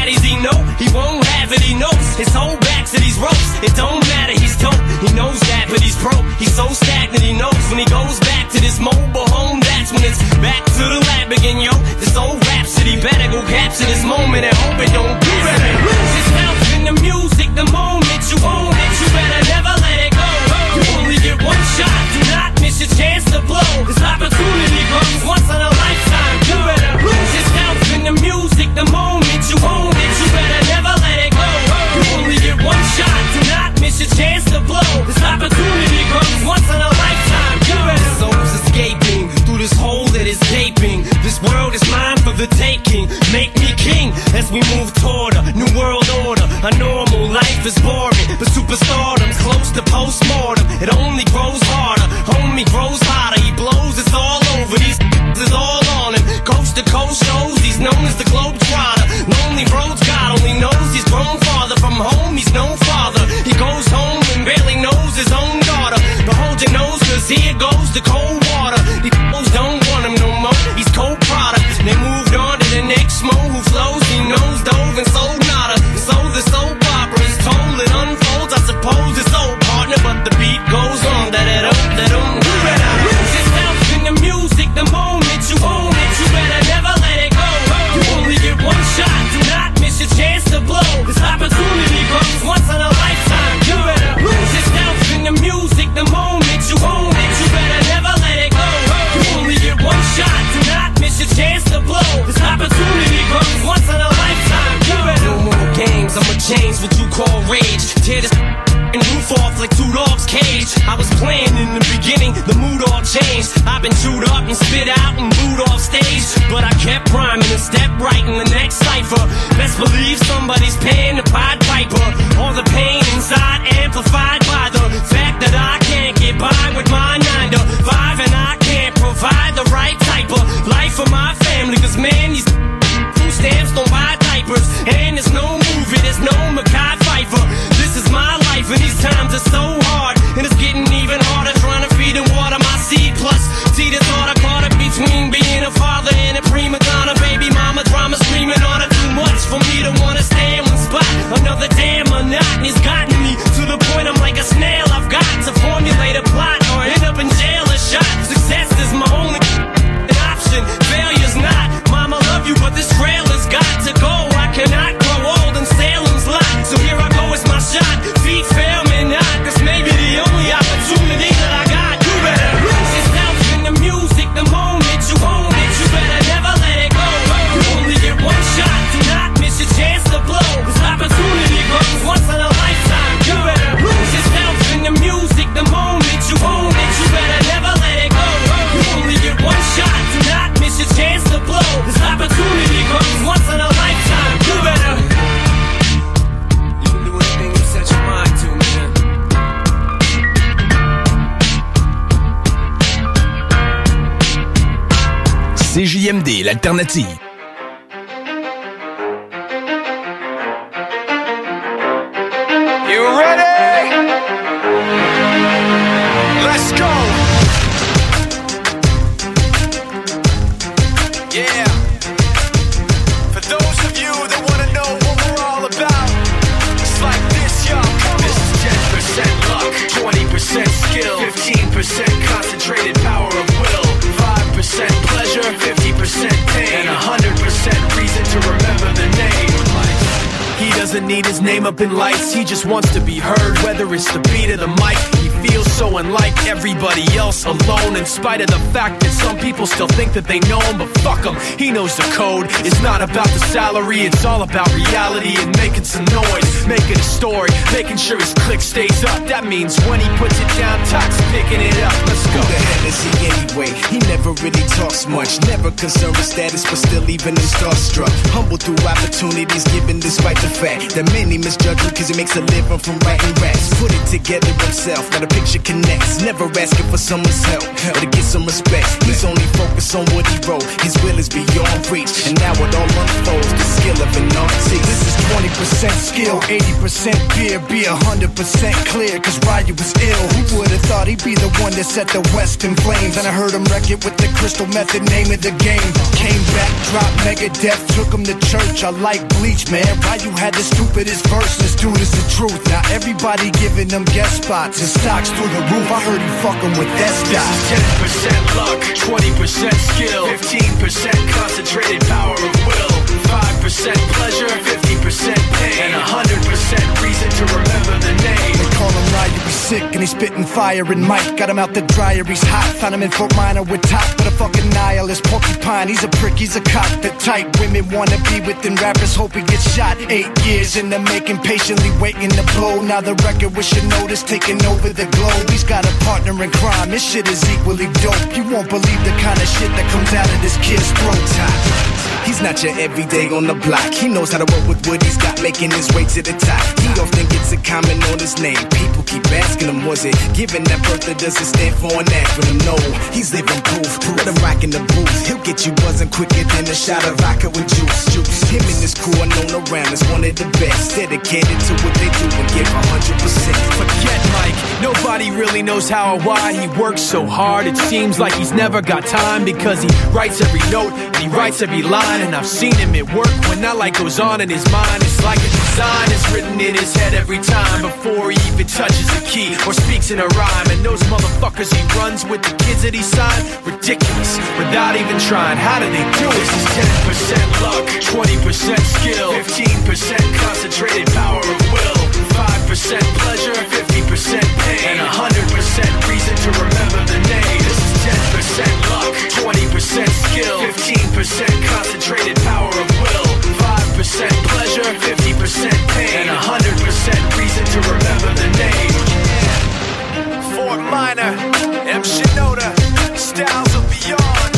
baddies he know, he won't have it, he knows. His whole back to these ropes, it don't matter, he's dope. He knows that, but he's broke, he's so stagnant, he knows. When he goes back to this mobile home, that's when it's back to the lab again, yo. This old rhapsody better go capture this moment and hope it don't doesn't need his name up in lights, he just wants to be heard, whether it's the beat of the mic. He feels so unlike everybody else, alone, in spite of the fact that some people still think that they know him, but fuck him, he knows the code. It's not about the salary, it's all about reality and making some noise, making a story, making sure his click stays up. That means when he puts it down, Tak picking it up. Let's go. Who the hell is he anyway? He never really talks much, never concerned with status, but still even him starstruck. Humble through opportunities given despite the fact that many misjudge him because he makes a living from writing raps. Put it together himself, now the picture connects. Never asking for someone's help or to get some respect. He's only focused on what he wrote. His will is beyond reach, and now it all unfolds. The skill of an artist. This is 20% skill, 80% fear, be 100% clear. Cause Ryu was ill. Who would have thought he'd be the one that set the West in flames? And I heard him wreck it with the crystal method, name of the game. Came back, dropped Megadef, took him to church. I like bleach, man. Ryu had the stupidest verse. This dude is the truth. Now everybody giving them guest spots and stocks through the roof. I heard he fucking with that is 10% luck, 20% skill, 15% concentrated power of will, 5% pleasure, 50% pain, and 100% reason to remember the name. They call him Ryu, he's sick and he's spitting fire and Mike got him out the dryer, he's hot. Found him in Fort Minor with top, but a fucking nihilist porcupine. He's a prick, he's a cock. The type women wanna be within rappers, hope he gets shot. Eight years in the making, patiently waiting to blow. Now the record with notice taking over the globe. He's got a partner in crime, this shit is equally dope. You won't believe the kind of shit that comes out of this kid's throat. He's not your everyday on the block. He knows how to work with what he's got, making his way to the top. He often gets a comment on his name. People keep asking him, was it giving that birth that doesn't stand for an acronym? No, he's living proof. Let him rock in the booth. He'll get you buzzing quicker than a shot of vodka with juice. juice. Him and his crew are known around as one of the best. Dedicated to what they do and give 100%. Forget Mike, nobody really knows how or why he works so hard. It seems like he's never got time because he writes every note and he writes every line. And I've seen him at work when that light goes on in his mind. It's like a design is written in his head every time before he even touches a key or speaks in a rhyme. And those motherfuckers he runs with the kids that he signed, ridiculous without even trying. How do they do it? This is 10% luck, 20% skill, 15% concentrated power of will, 5% pleasure, 50% pain, and 100% reason to remember the name. This is 10% luck, 20% skill, 15% concentrated power of will, 5% pleasure, 50% pain, and 100% reason to remember the name. Fort Minor, M. Shinoda, Styles of Beyond,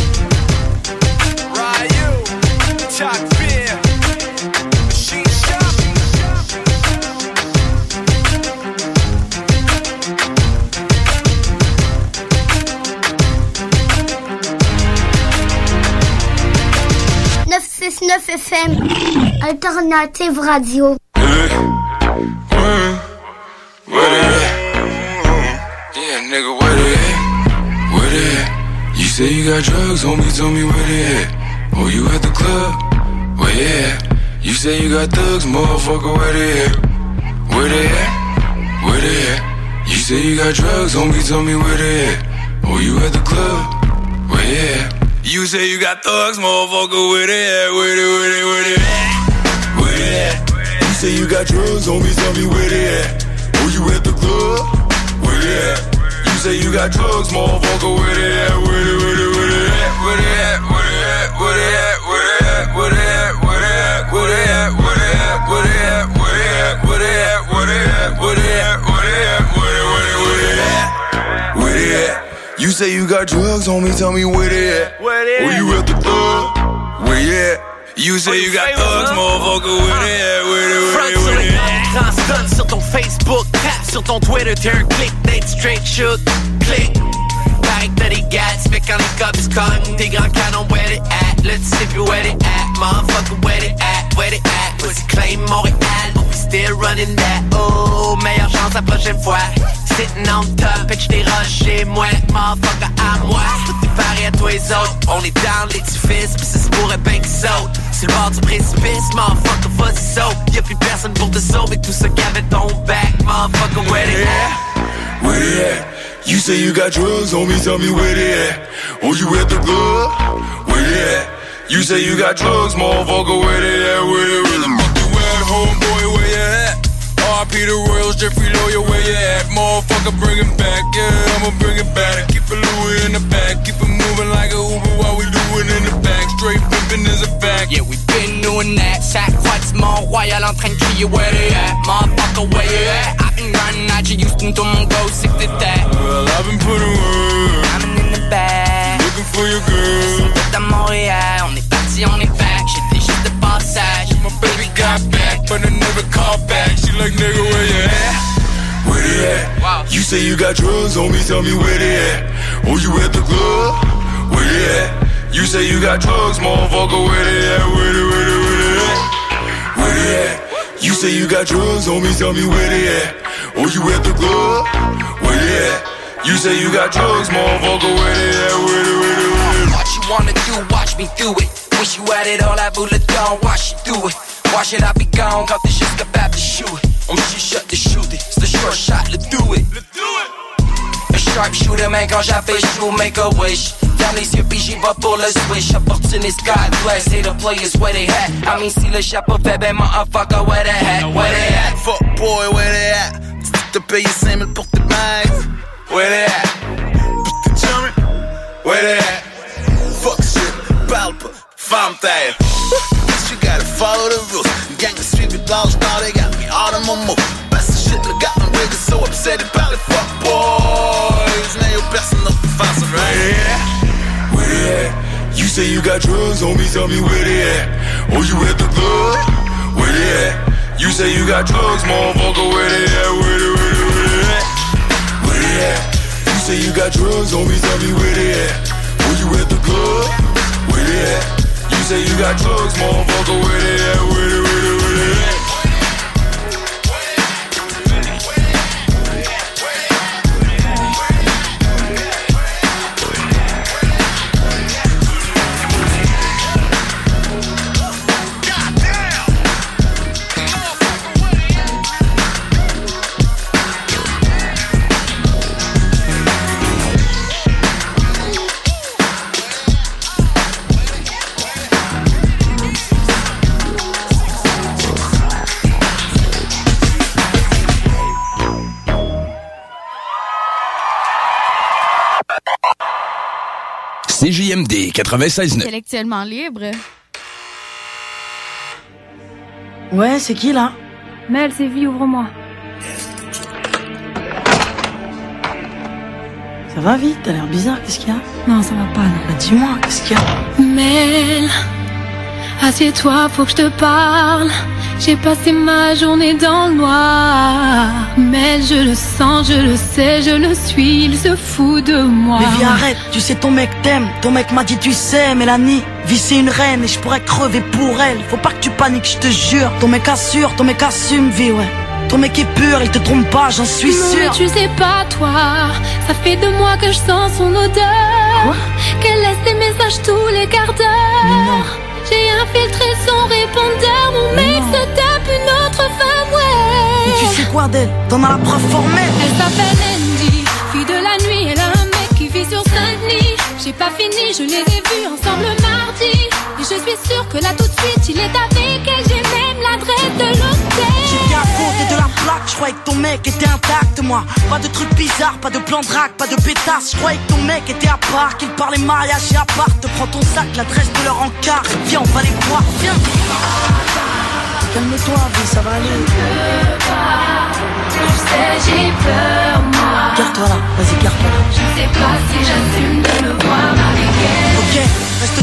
Ryu, Talk Beer, Machine Shop. FM. 969 FM. Alternative Radio. Yeah, nigga, where they at? Where they at? You say you got drugs, homie, tell me where they at? Oh, you at the club? Well, yeah. You say you got thugs, motherfucker, where they at? Where they at? Where they at? You say you got drugs, homie, tell me where they at? Oh, you at the club? Well, yeah. You say you got thugs, motherfucker, where they at? Where they, where they, where they at? Where they at? You say you got drugs, homie, tell me where they at? Oh, you at the club? Where they at? You say you got drugs, motherfucker, where they at? Where they, where they, where they at? Where they at? Where they at? Where they at? Where they at? Where they at? Where they at? Where they at? Where they at? Where they at? Where they at? Where they at? Where they at? Where they at? Where they? Where they, where they, at? Where they at? You say you got drugs, homie, tell me where they at? Where they at? Where you at the club? Where you at? You say you got thugs, motherfucker, where they at? Where they, where they, where they at? Grand stun sur ton Facebook, tap sur ton Twitter, t'es un click, d'être straight shook, click. Pareil que t'as des gats, fait quand les cops cognent, tes grands canons, where they at? Let's see if you where they at, motherfucker, where they at? Where they at? Pussy claim Montréal, still running that. Oh, meilleure chance la prochaine fois. Sitting on top, et j't'ai rushé, moi, motherfucker, à moi. Tout est pareil à toi les autres, on est dans l'édifice, pis ça se pourrait bien qu'ils sautent. C'est le bord du précipice, motherfucker, vas-y saute. Y'a plus personne pour te sauver, tout ça qu'avait ton back, motherfucker, where they at? Where they at? You say you got drugs, homie, tell me where they at. Oh, you at the club? Where they at? You say you got drugs, motherfucker, where they at? Where they, the at, where you at? The Royals, Jeffrey Lawyer, where you at? Motherfucker, bring it back, yeah, I'ma bring it back. Keep a Louis in the back, keep it moving like a Uber while we do it in the back. Straight pimping is a fact. Yeah, we been doing that. Chaque croisement royal en train de crier where they at. Motherfucker, where you at? I've been grinding at you, Houston, tout mon go, sick to that. Well, I've been putting work. I'm in the back. Looking for your girl. Tout à Montréal, on est parti, on est back. J'étais juste. My baby got back, but I never called back. She like, nigga, where you at? Where they at? Wow. You say you got drugs, homie, tell me where they at. Oh, you at the club? Where they at? You say you got drugs, motherfucker, where they at? Where they, where they, where they at? Where they at? You say you got drugs, homie, tell me where they at. Oh, you at the club? Where they at? You say you got drugs, motherfucker, where they at? Where they, where they, where they at? What you wanna do, watch me do it. Wish you had it all, I voulais down, watch you do it. Why should I be gone, quand t'es juste capable de shoot it? On me shut the shoot it, c'est the short shot, let's do it. Let's do it. A sharpshooter, man, quand j'avais chaud, make a wish. Ferme les yeux, puis j'y vais pour le switch. Opportunist, God bless, say the players where they at. I mean, si le chapeau fait, ben, motherfucker, where they at, where they at. Fuck boy, where they at? Te payer 5000 pour tes bags. Where they at? Jamais. Where they at? You gotta follow the rules. Gang of street with dogs, now they got me all in my move. Best of shit, look got so upset. Fuck boys, now you're best enough to find some right here. Where they at? You say you got drugs, homie, tell me where they at. Oh, you at the club? Where they at? You say you got drugs, motherfucker, where they at? Where they, where they, where they at? Where they at? You say you got drugs, homie, tell me where they at. Oh, you at the club? Where they at? You say you got drugs, motherfucker, at? Where they, where they, where they at? CJMD 96.9. Intellectuellement libre. Ouais, c'est qui là? Mel, c'est vie, ouvre-moi. Ça va vite, t'as l'air bizarre, qu'est-ce qu'il y a? Non, ça va pas, non. Bah, Dis-moi, qu'est-ce qu'il y a? Mel, assieds-toi, faut que je te parle. J'ai passé ma journée dans le noir. Mel, je le sens, je le sais, je le suis, il se fout de moi. Mais viens, arrête, tu sais, ton mec t'aime. Ton mec m'a dit, tu sais, Mélanie, vie c'est une reine et je pourrais crever pour elle. Faut pas que tu paniques, je te jure. Ton mec assure, ton mec assume, vie, ouais. Ton mec est pur, il te trompe pas, j'en suis Non, mais sûr. tu sais pas, toi. Ça fait deux mois que je sens son odeur. Qu'elle laisse des messages tous les quarts d'heure. J'ai infiltré son répondeur. Mon mec se tape une autre femme, ouais. Mais tu sais quoi d'elle T'en as la preuve formelle. Elle s'appelle Andy, fille de la nuit. Elle a un mec qui vit sur Saint-Denis. J'ai pas fini, je les ai vus ensemble mardi. Et je suis sûre que là tout de suite, il est avec elle. J'ai même l'adresse de l'hôtel. Je croyais que ton mec était intact, moi. Pas de trucs bizarres, pas de plan de pas de pétasse. Je croyais que ton mec était à part, qu'il parlait mariage et à part. Te prends ton sac, l'adresse de leur encart. Viens, on va les voir, viens. Calme-toi, ça va aller. Tu sais, j'ai peur, moi. Garde-toi là, vas-y, garde-toi là. Je sais pas si j'assume de me voir avec elle. Ok, reste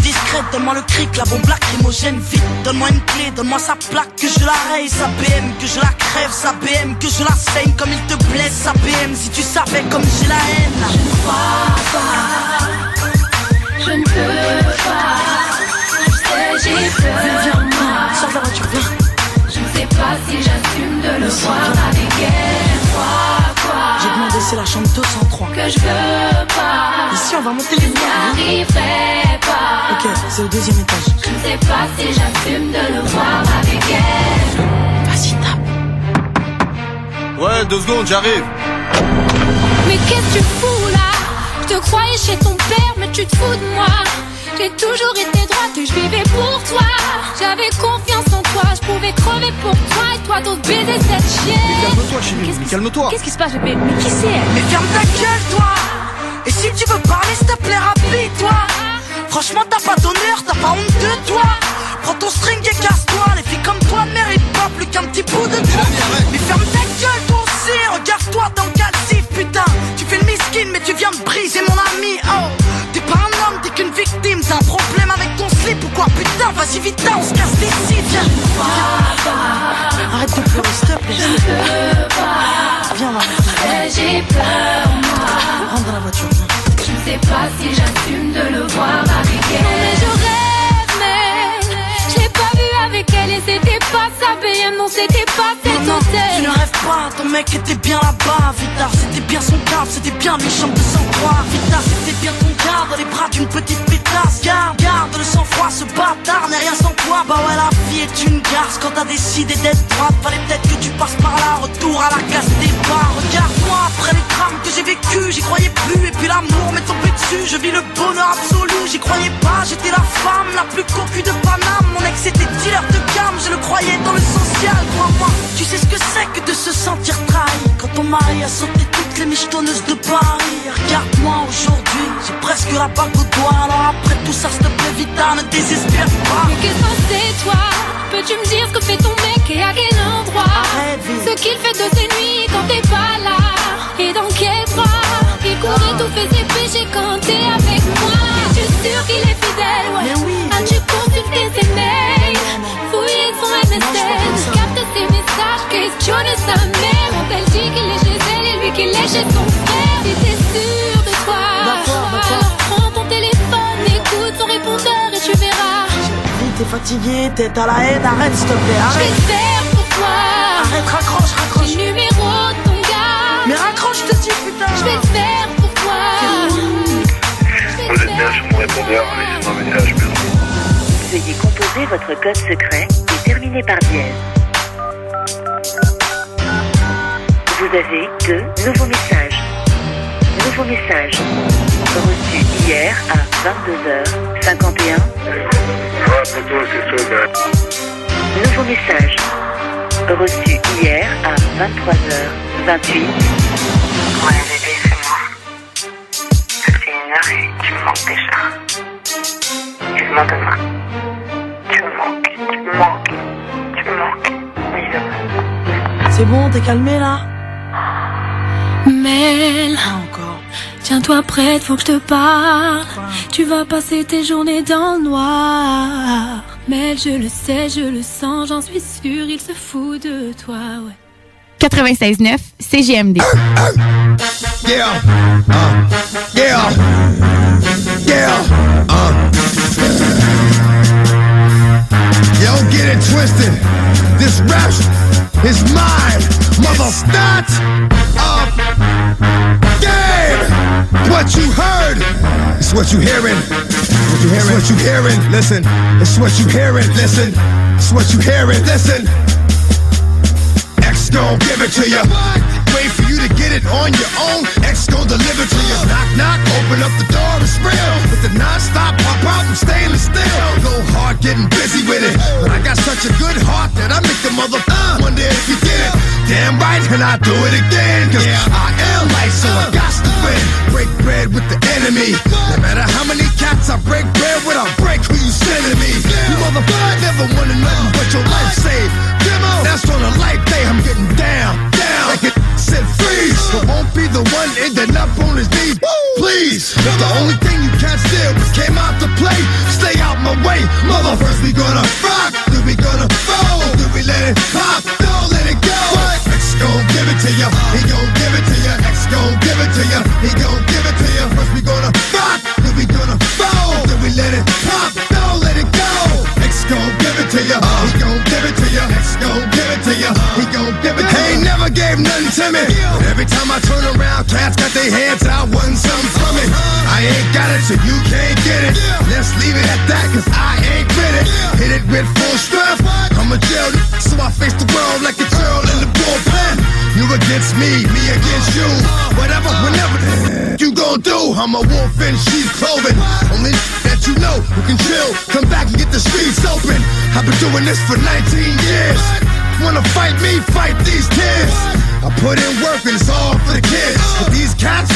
donne-moi le cric, la bombe lacrymogène vite. Donne-moi une clé, donne-moi sa plaque, que je la raye, sa BM, que je la crève, sa BM, que je la saigne comme il te blesse, sa BM. Si tu savais comme j'ai la haine. Je ne crois pas, je ne peux pas. Tu sais, j'ai peur, Viens, viens, viens. Je ne sais pas si j'assume de le voir avec elle. C'est la chambre 203. Que je veux pas. Ici, on va monter les J'y voies. arriverai pas. Ok, c'est au deuxième étage. Je ne sais pas si j'assume de le voir avec elle. Vas-y, tape. Ouais, deux secondes, j'arrive. Mais qu'est-ce que tu fous là? Je te croyais chez ton père, mais tu te fous de moi. J'ai toujours été droite et je vivais pour toi. J'avais confiance en toi, je pouvais crever pour toi et toi d'autres baiser cette chienne. Calme-toi, chérie, mais calme-toi. Qu'est-ce qui se passe, bébé Mais qui c'est elle. Mais ferme ta gueule, toi. Et si tu veux parler, s'il te plaît, rapide-toi Franchement, t'as pas d'honneur, t'as pas honte de toi. Prends ton string et casse-toi. Les filles comme toi ne méritent pas plus qu'un petit bout de toi. Mais ferme ta gueule, toi aussi. Regarde-toi dans le calcif, putain. Tu fais le miskin, mais tu viens de briser mon ami. Oh quoi Putain, vas-y vite, on se casse d'ici Viens Arrête de pleurer, s'il te plaît. Viens là. J'ai peur, moi. Rentre dans la voiture Je ne sais pas si j'assume de le voir avec elle. Avec elle et c'était pas sa BM, non c'était pas cette Non, hôtel. tu ne rêves pas, ton mec était bien là-bas Vita, c'était bien son cadre, c'était bien méchant de s'en croire. Vita, c'était bien ton gars dans les bras d'une petite pétasse. Garde, garde le sang-froid, ce bâtard n'est rien sans toi. Bah ouais, la vie est une garce quand t'as décidé d'être droite Fallait peut-être que tu passes par là, retour à la case départ. Regarde-moi, après les drames que j'ai vécu, j'y croyais plus Et puis l'amour m'est tombé dessus, je vis le bonheur absolu J'y croyais pas, j'étais la femme la plus cocu de Paname. Mon ex était dealer de je le croyais dans le social. Crois-moi, tu sais ce que c'est que de se sentir trahi. Quand ton mari a sauté toutes les michetonneuses de Paris. Regarde-moi aujourd'hui, j'ai presque la bague au doigt. Alors après tout ça, s'il te plaît, Vita, ne désespère pas. Mais qu'est-ce que c'est toi? Peux-tu me dire ce que fait ton mec et à quel endroit? Ce qu'il fait de ses nuits quand t'es pas là. Et dans quel bras? Il courait tout fait ses péchés quand t'es avec moi. Es-tu sûr qu'il est fidèle ouais. As-tu consulté ses mails MSN Capté ses messages, questionné sa mère elle dit qu'il est chez elle et lui qu'il est chez son frère Si t'es sûr de toi Alors prends ton téléphone, écoute son répondeur et tu verras Vite, t'es fatigué, t'es à la haine, arrête s'il te plaît, je arrête vais faire pour toi. Arrête, raccroche, raccroche. Le numéro de ton gars. Mais raccroche, je te dis, putain. Je vais faire pour toi. Vous êtes bien sur mon répondeur, laissez-moi un message, merci. Veuillez composer votre code secret et terminer par dièse. Vous avez deux nouveaux messages. Nouveau message. Reçu hier à 22h51. Ouais, plutôt, c'est ça, ben. Nouveau message. Reçu hier à 23h28. Ouais, bébé, c'est moi. Ça fait une heure et tu me manques déjà. Manques demain. Tu me manques, tu me manques, tu me manques. Oui, demain. C'est bon, t'es calmé là? Mel, Ah, encore. tiens-toi prête, faut que je te parle. Tu vas passer tes journées dans le noir. Mel, je le sais, je le sens, j'en suis sûre, il se fout de toi, ouais. 96.9 CGMD. Yeah. Uh. Yeah. Yeah. Get it twisted. This rap is mine. Mother start up game. What you heard is what you hearing. What you hearing? It's what you hearing. Listen. It's what you hearing. Listen. It's what you hearing. Listen. X gon' give it to you. Get it on your own. Gon' deliver to you. Knock, knock, open up the door, it's real. With the non-stop pop out from stainless steel. Go hard, getting busy with it. But I got such a good heart that I make the mother uh, wonder if you did it. Damn right, and I do it again. Cause I am light, so I got to win. Break bread with the enemy. No matter how many cats I break bread with, I break who you sending me. You motherfucker never wanted nothing but your life saved. Demo, that's on a light day, I'm getting down, said freeze, but won't be the one ending up on his knees. Please, the only thing you can't steal came out to play, stay out my way. Mother, first we gonna rock, then we gonna fold, then we let it pop, don't let it go. X gon' give it to ya, he gon' give it to ya. X gon' give it to ya, he gon' give it to ya. First we gonna rock, then we gonna fold, then we let it pop, don't let it go. Gon' give it to ya, he gon' give it to ya. X gon' give it to ya, he gon' give it to ya. Ain't never gave nothing to me, but every time I turn around, cats got their hands out, wanting something from it. Uh-huh. I ain't got it, so you can't get it. Let's leave it at that, cause I ain't with it. Hit it with full strength. I'm a jail, so I face the world like a girl in the bullpen. You against me, me against you. Whatever, whenever you gon' do, I'm a wolf in sheep's clothing. Only that you know who can chill. Come back and get the streets open. I've been doing this for 19 years. Wanna fight me? Fight these tears. I put in work and it's all for the kids. But these cats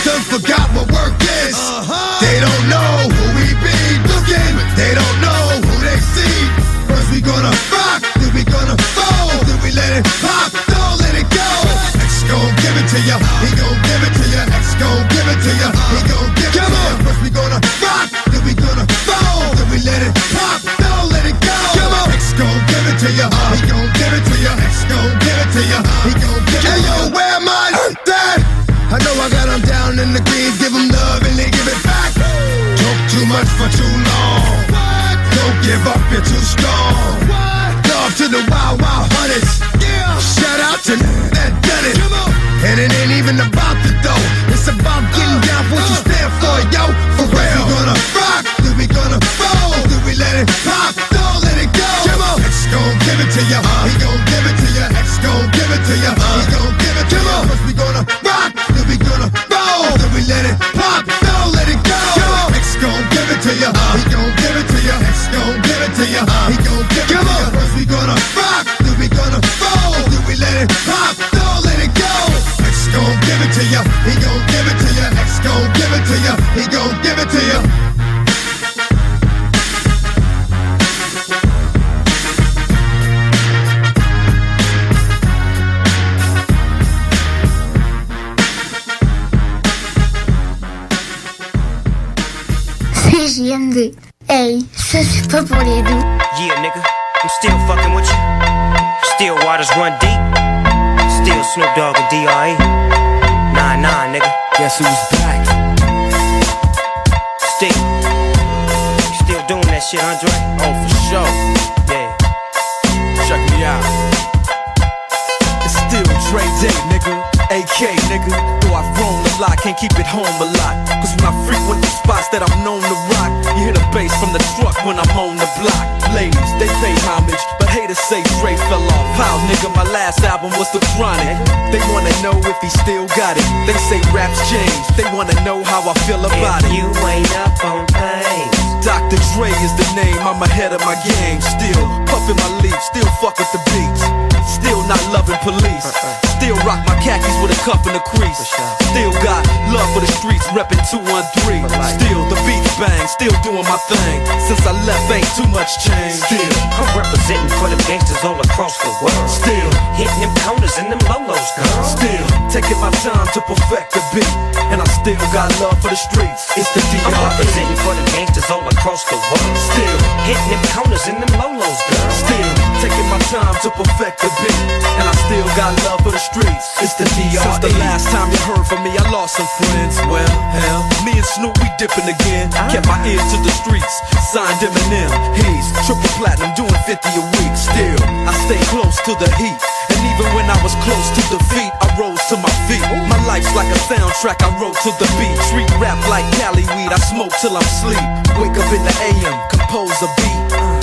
friends. Well, hell, me and Snoop we dipping again. Kept my ear to the streets, signed Eminem. He's triple platinum, doing 50 a week. Still, I stay close to the heat. And even when I was close to defeat, I rose to my feet. My life's like a soundtrack, I wrote to the beat. Street rap like Cali weed, I smoke till I'm sleep. Wake up in the AM, compose a beat.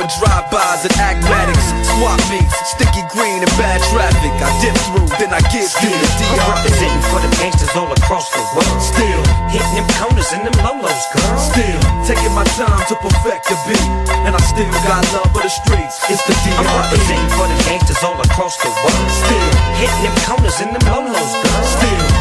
drive-bys and acmatics. Swap meets, sticky green and bad traffic. I dip through, then I give you the I'm representing for the gangsters all across the world. Still hitting them corners and them lolos, girl. Still taking my time to perfect the beat, and I still got love for the streets. It's the I'm DR. representing for the gangsters all across the world. Still hitting them corners and them lolos, girl.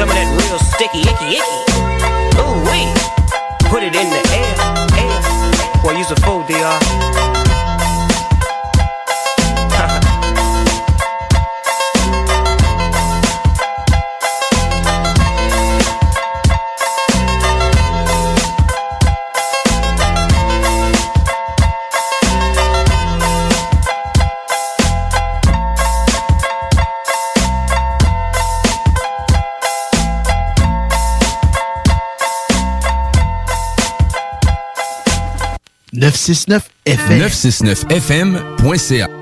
Some of that real sticky, icky, icky. Ooh wee. Put it in the air, air. Well, use a fool, DR. FM. 969fm.ca.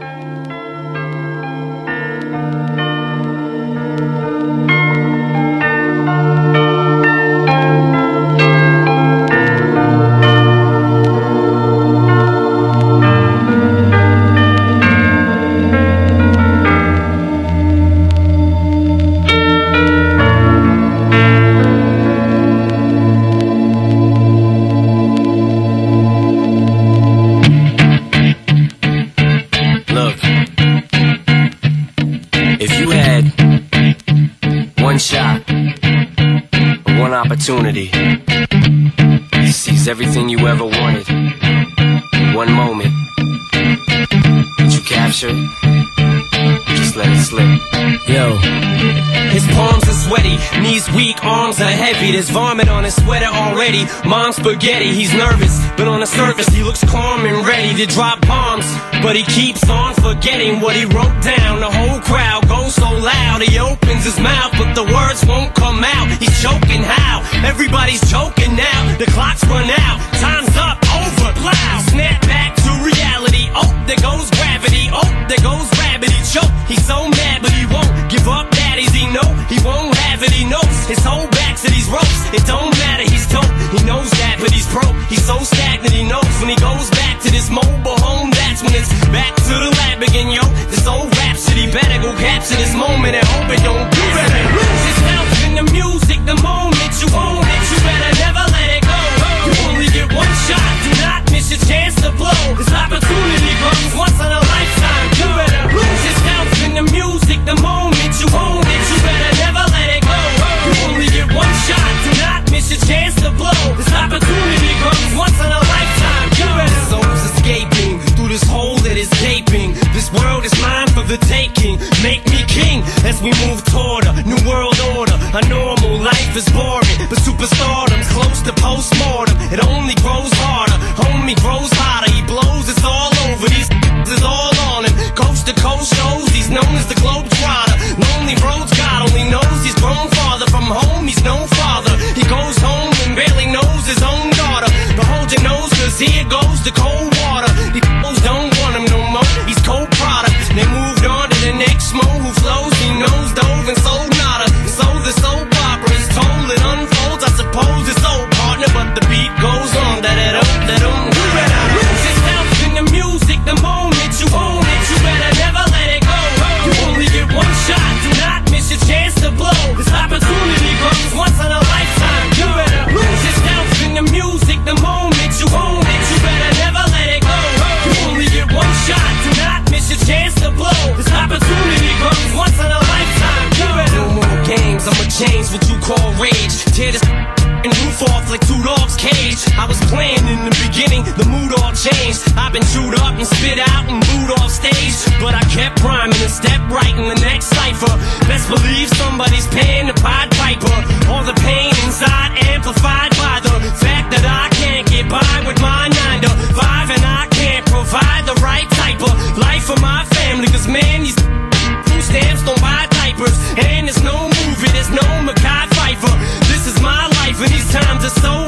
already. Mom's spaghetti, he's nervous, but on the surface he looks calm and ready to drop bombs. But he keeps on forgetting what he wrote down. The whole crowd goes so loud, he opens his mouth, but the words won't come out. He's choking how? Everybody's choking now. The clock's run out, time's up, over, plow. Snap back to reality. Oh, there goes gravity. Oh, there goes. He choke. He's so mad, but he won't give up. Daddies, he know he won't He knows his whole back to these ropes. It don't matter. He's dope. He knows that, but he's broke. He's so stagnant. He knows when he goes back to this mobile home. That's when it's back to the lab again, yo. This old rhapsody better go capture this moment and hope it don't do better. Lose yourself in the music the moment you own it. You better never let it go. You only get one shot. Do not miss your chance to blow. This opportunity comes once in a lifetime. You better lose yourself in the music the moment once in a lifetime. Better souls escaping through this hole that is gaping. This world is mine for the taking. Make me king as we move toward a new world order. A normal life is boring, but superstardom's close to postmortem. It only grows harder. Homie grows hotter. He blows. It's all over. These is all on him. Coast to coast shows. He's known as the globe trotter. Lonely roads. God only knows he's grown farther from home. He's no cause here goes the cold call rage. Tear this and roof off like two dogs cage. I was playing in the beginning, the mood all changed. I've been chewed up and spit out and booed off stage. But I kept rhyming and stepped right in the next cipher. Best believe somebody's paying the Pied Piper. All the pain inside amplified by the fact that I can't get by with my nine to five and I can't provide the right type of life for my family. Cause man, these food stamps don't but these times are so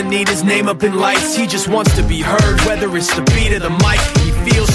doesn't need his name up in lights, he just wants to be heard, whether it's the beat of the mic. He feels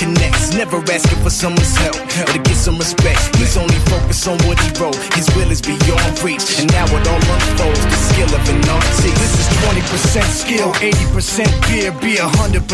connects. Never asking for someone's help or to get some respect. He's only focused on what he wrote. His will is beyond reach, and now it all unfolds. The skill of an artist. This is 20% skill, 80% beer, be 100%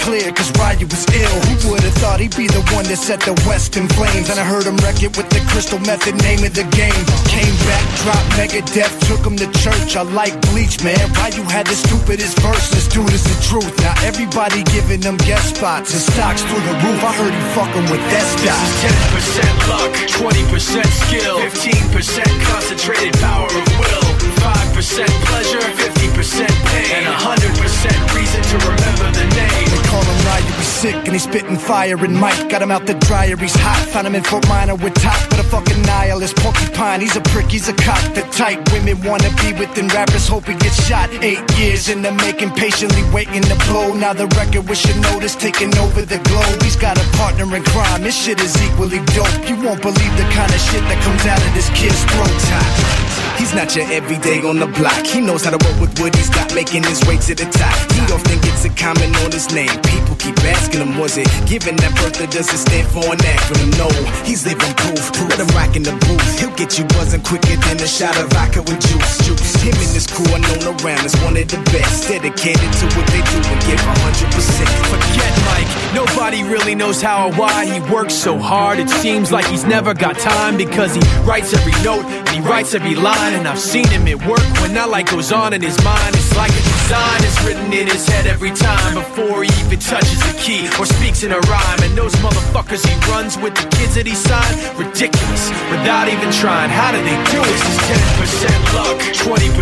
clear. Cause Ryu was ill. Who would have thought he'd be the one that set the West in flames? And I heard him wreck it with the Crystal Method, name of the game. Came back, dropped Megadef, took him to church. I like bleach, man. Ryu had the stupidest verse. This dude is the truth. Now everybody giving them guest spots and stocks through the roof. I heard he fucking with that stock. This is 10% luck, 20% skill, 15% concentrated power of will, 5% pleasure, 50% pain, and 100% reason to remember the name. They call him Ryu, he's sick and he's spitting fire and Mike got him out the dryer, he's hot. Found him in Fort Minor with Tak, but a fucking nihilist porcupine. He's a prick, he's a cock. The type women wanna be within rappers, hope he gets shot. Eight years in the making, patiently waiting to blow. Now the record with notice taking over the globe. He's got a partner in crime, this shit is equally dope. You won't believe the kind of shit that comes out of this kid's throat. He's not your everyday on the block. He knows how to work with what he's got, making his way to the top. He often gets a comment on his name. People keep asking him, was it given that birth that doesn't stand for an acronym? No, he's living proof. Let him rock in the booth. He'll get you buzzing quicker than a shot of vodka with juice. Juice. Him and his crew are known around as one of the best. Dedicated to what they do and give 100%. Forget Mike, nobody really knows how or why he works so hard. It seems like he's never got time because he writes every note and he writes every line. And I've seen him at work when that light goes on in his mind. It's like a design is written in his head every time before he even touches a key or speaks in a rhyme. And those motherfuckers he runs with the kids that he signed, ridiculous without even trying. How do they do it? This is 10% luck, 20%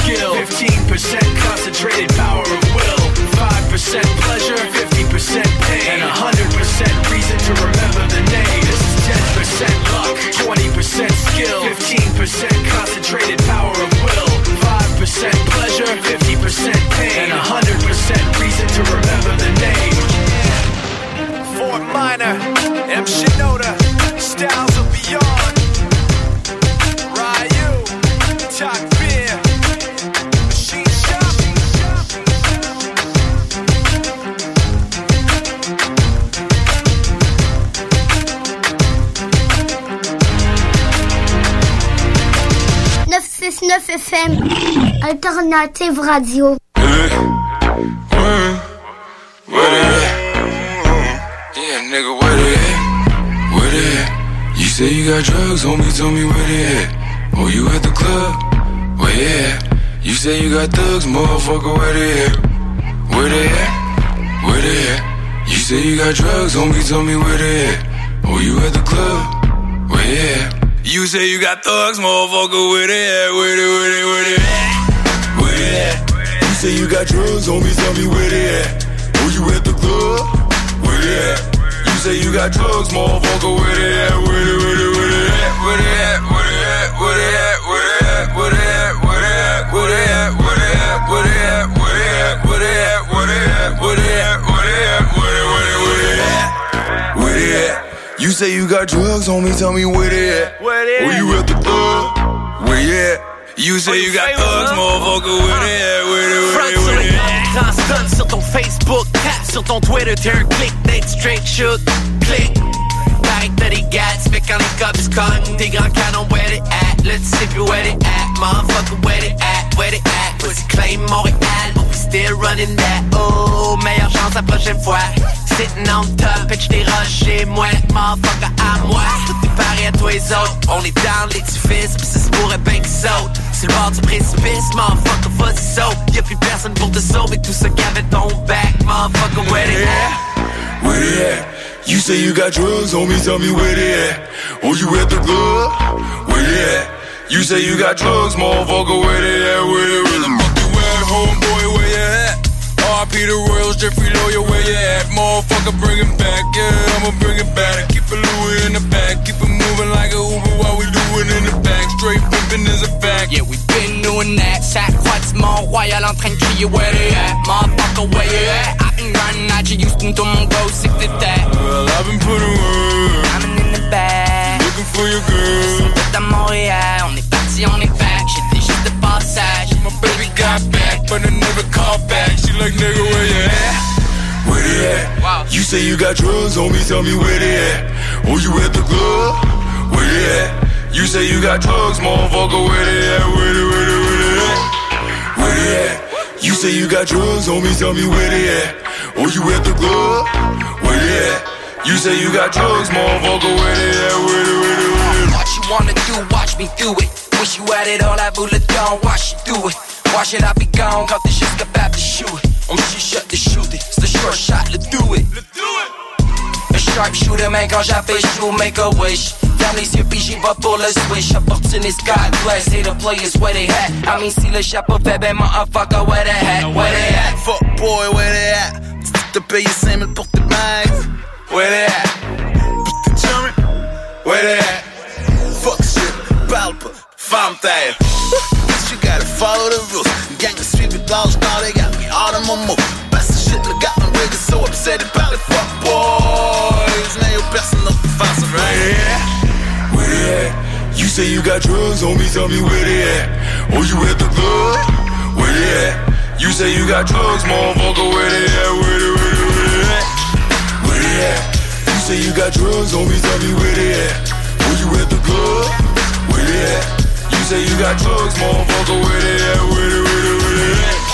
skill, 15% concentrated power of will, 5% pleasure, 50% pain, and 100% reason to remember the name. 10% luck, 20% skill, 15% concentrated power of will, 5% pleasure, 50% pain, and 100% reason to remember the name. Fort Minor, M. Shinoda, Styles 89 FM, Alternative Radio. Mmh. Yeah, nigga. What? You say you got drugs, homie, tell me what it? Oh, you at the club? Well, yeah. You say you got thugs, motherfucker, what it? What it? What it? You say you got drugs, homie, tell me what it? Oh, you at the club? Well, yeah. You say you got thugs, motherfucker, at? Where they, where they, where they at? Where they at? You say you got drugs, homie, tell me where they at. Oh, you at the club? Where they at? You say you got drugs, motherfucker, where they at? Where they, where they, where they at? Where they at? Where they at? Where they at? Where they at? Where they at? Where they at? Where they at? Where they at? Where they at? Where they at? Where they at? Where they at? Where they at? Where they at? Where they, they, where they at? Where they at? You say you got drugs, homie, tell me where they at. Where they Where you at the club? Where you at? You say you got thugs, motherfucker, where they at? Where they, where they, where they at? Stun sur ton Facebook, tap sur ton Twitter, un click, d'être straight shoot, click. Que t'as des gats, fait quand les cops cognent Tes grands canons, where they at? Let's see if you where they at Motherfucker, where they at? Where they at? Pussy claim Montréal, still running that Oh, meilleure chance la prochaine fois Sitting on top, pitch des rochers Moi, motherfucker, à moi Tout est pareil à toi et autres On est dans l'édifice, pis ça se pourrait bien qu'ils sautent C'est le bord du précipice, motherfucker, vas-y saute Y'a plus personne pour te sauver, tout ce qu'avait ton back Motherfucker, where they at? Where they at? You say you got drugs, homie, tell me where they at. Oh, you at the club? Where they at? You say you got drugs, motherfucker, where they at? Where they, at, The Royals, Jeffrey Lawyer, where you at? Motherfucker, bring it back, yeah, I'ma bring it back. Keep a Louis in the back, keep it moving like a Uber while we do it in the back. Straight pimping is a fact. Yeah, we been doing that. Chaque croisement royal en train de crier where they at. Motherfucker, where you at? I ain't running out, you Houston, tout mon go, c'est que t'étais. Well, I've been putting work. I'm in the back. Looking for your girl. C'est à Montréal, on est parti, on est back. J'étais juste de passage. My baby got back, but I never called back. She like, nigga, where you at? Where they at? Wow. You say you got drugs, homie, tell me where they at. Oh, you at the club? Where they at? You say you got drugs, motherfucker, where they at? Where they, where they, where they at? Where they at? You say you got drugs, homie, tell me where they at. Oh, you at the club? Where they at? You say you got drugs, motherfucker, where they at? Where they, where they, where they at? What you wanna do, watch me do it. Wish you had it all, I bullet down, watch you do it. Watch it, I be gone, quand t'es juste capable de shoot it. Oh, On me shut the shoot it, c'est the short shot, let's do it. Let's do it. A sharp shooter, man, quand j'appelle chaud, make a wish. Ferme les yeux, puis j'y vais pour le switch. Opportunist, God bless, say the players where they at. I mean, si le chapeau fait ben, motherfucker, where they at, where they at. Fuck boy, where they at? Te payes 5000 pour tes bags. Where they at? T'es jamais. Where they at? Ta gueule. Bitch, you gotta follow the rules. Gang the street with dogs, now they got me in my move. Best shit, look got my niggas so upset about it. Fuck boys, now you're enough to find some right here. Where they at? You say you got drugs, homie, tell me where they at. Oh, you at the club? Where they at? You say you got drugs, motherfucker, where they at? Where they, where they, where they at? Where they at? You say you got drugs, homie, tell me where they at. Oh, you at the club? Where they at? You say you got drugs, motherfucker, where they at? Where they, where they, where they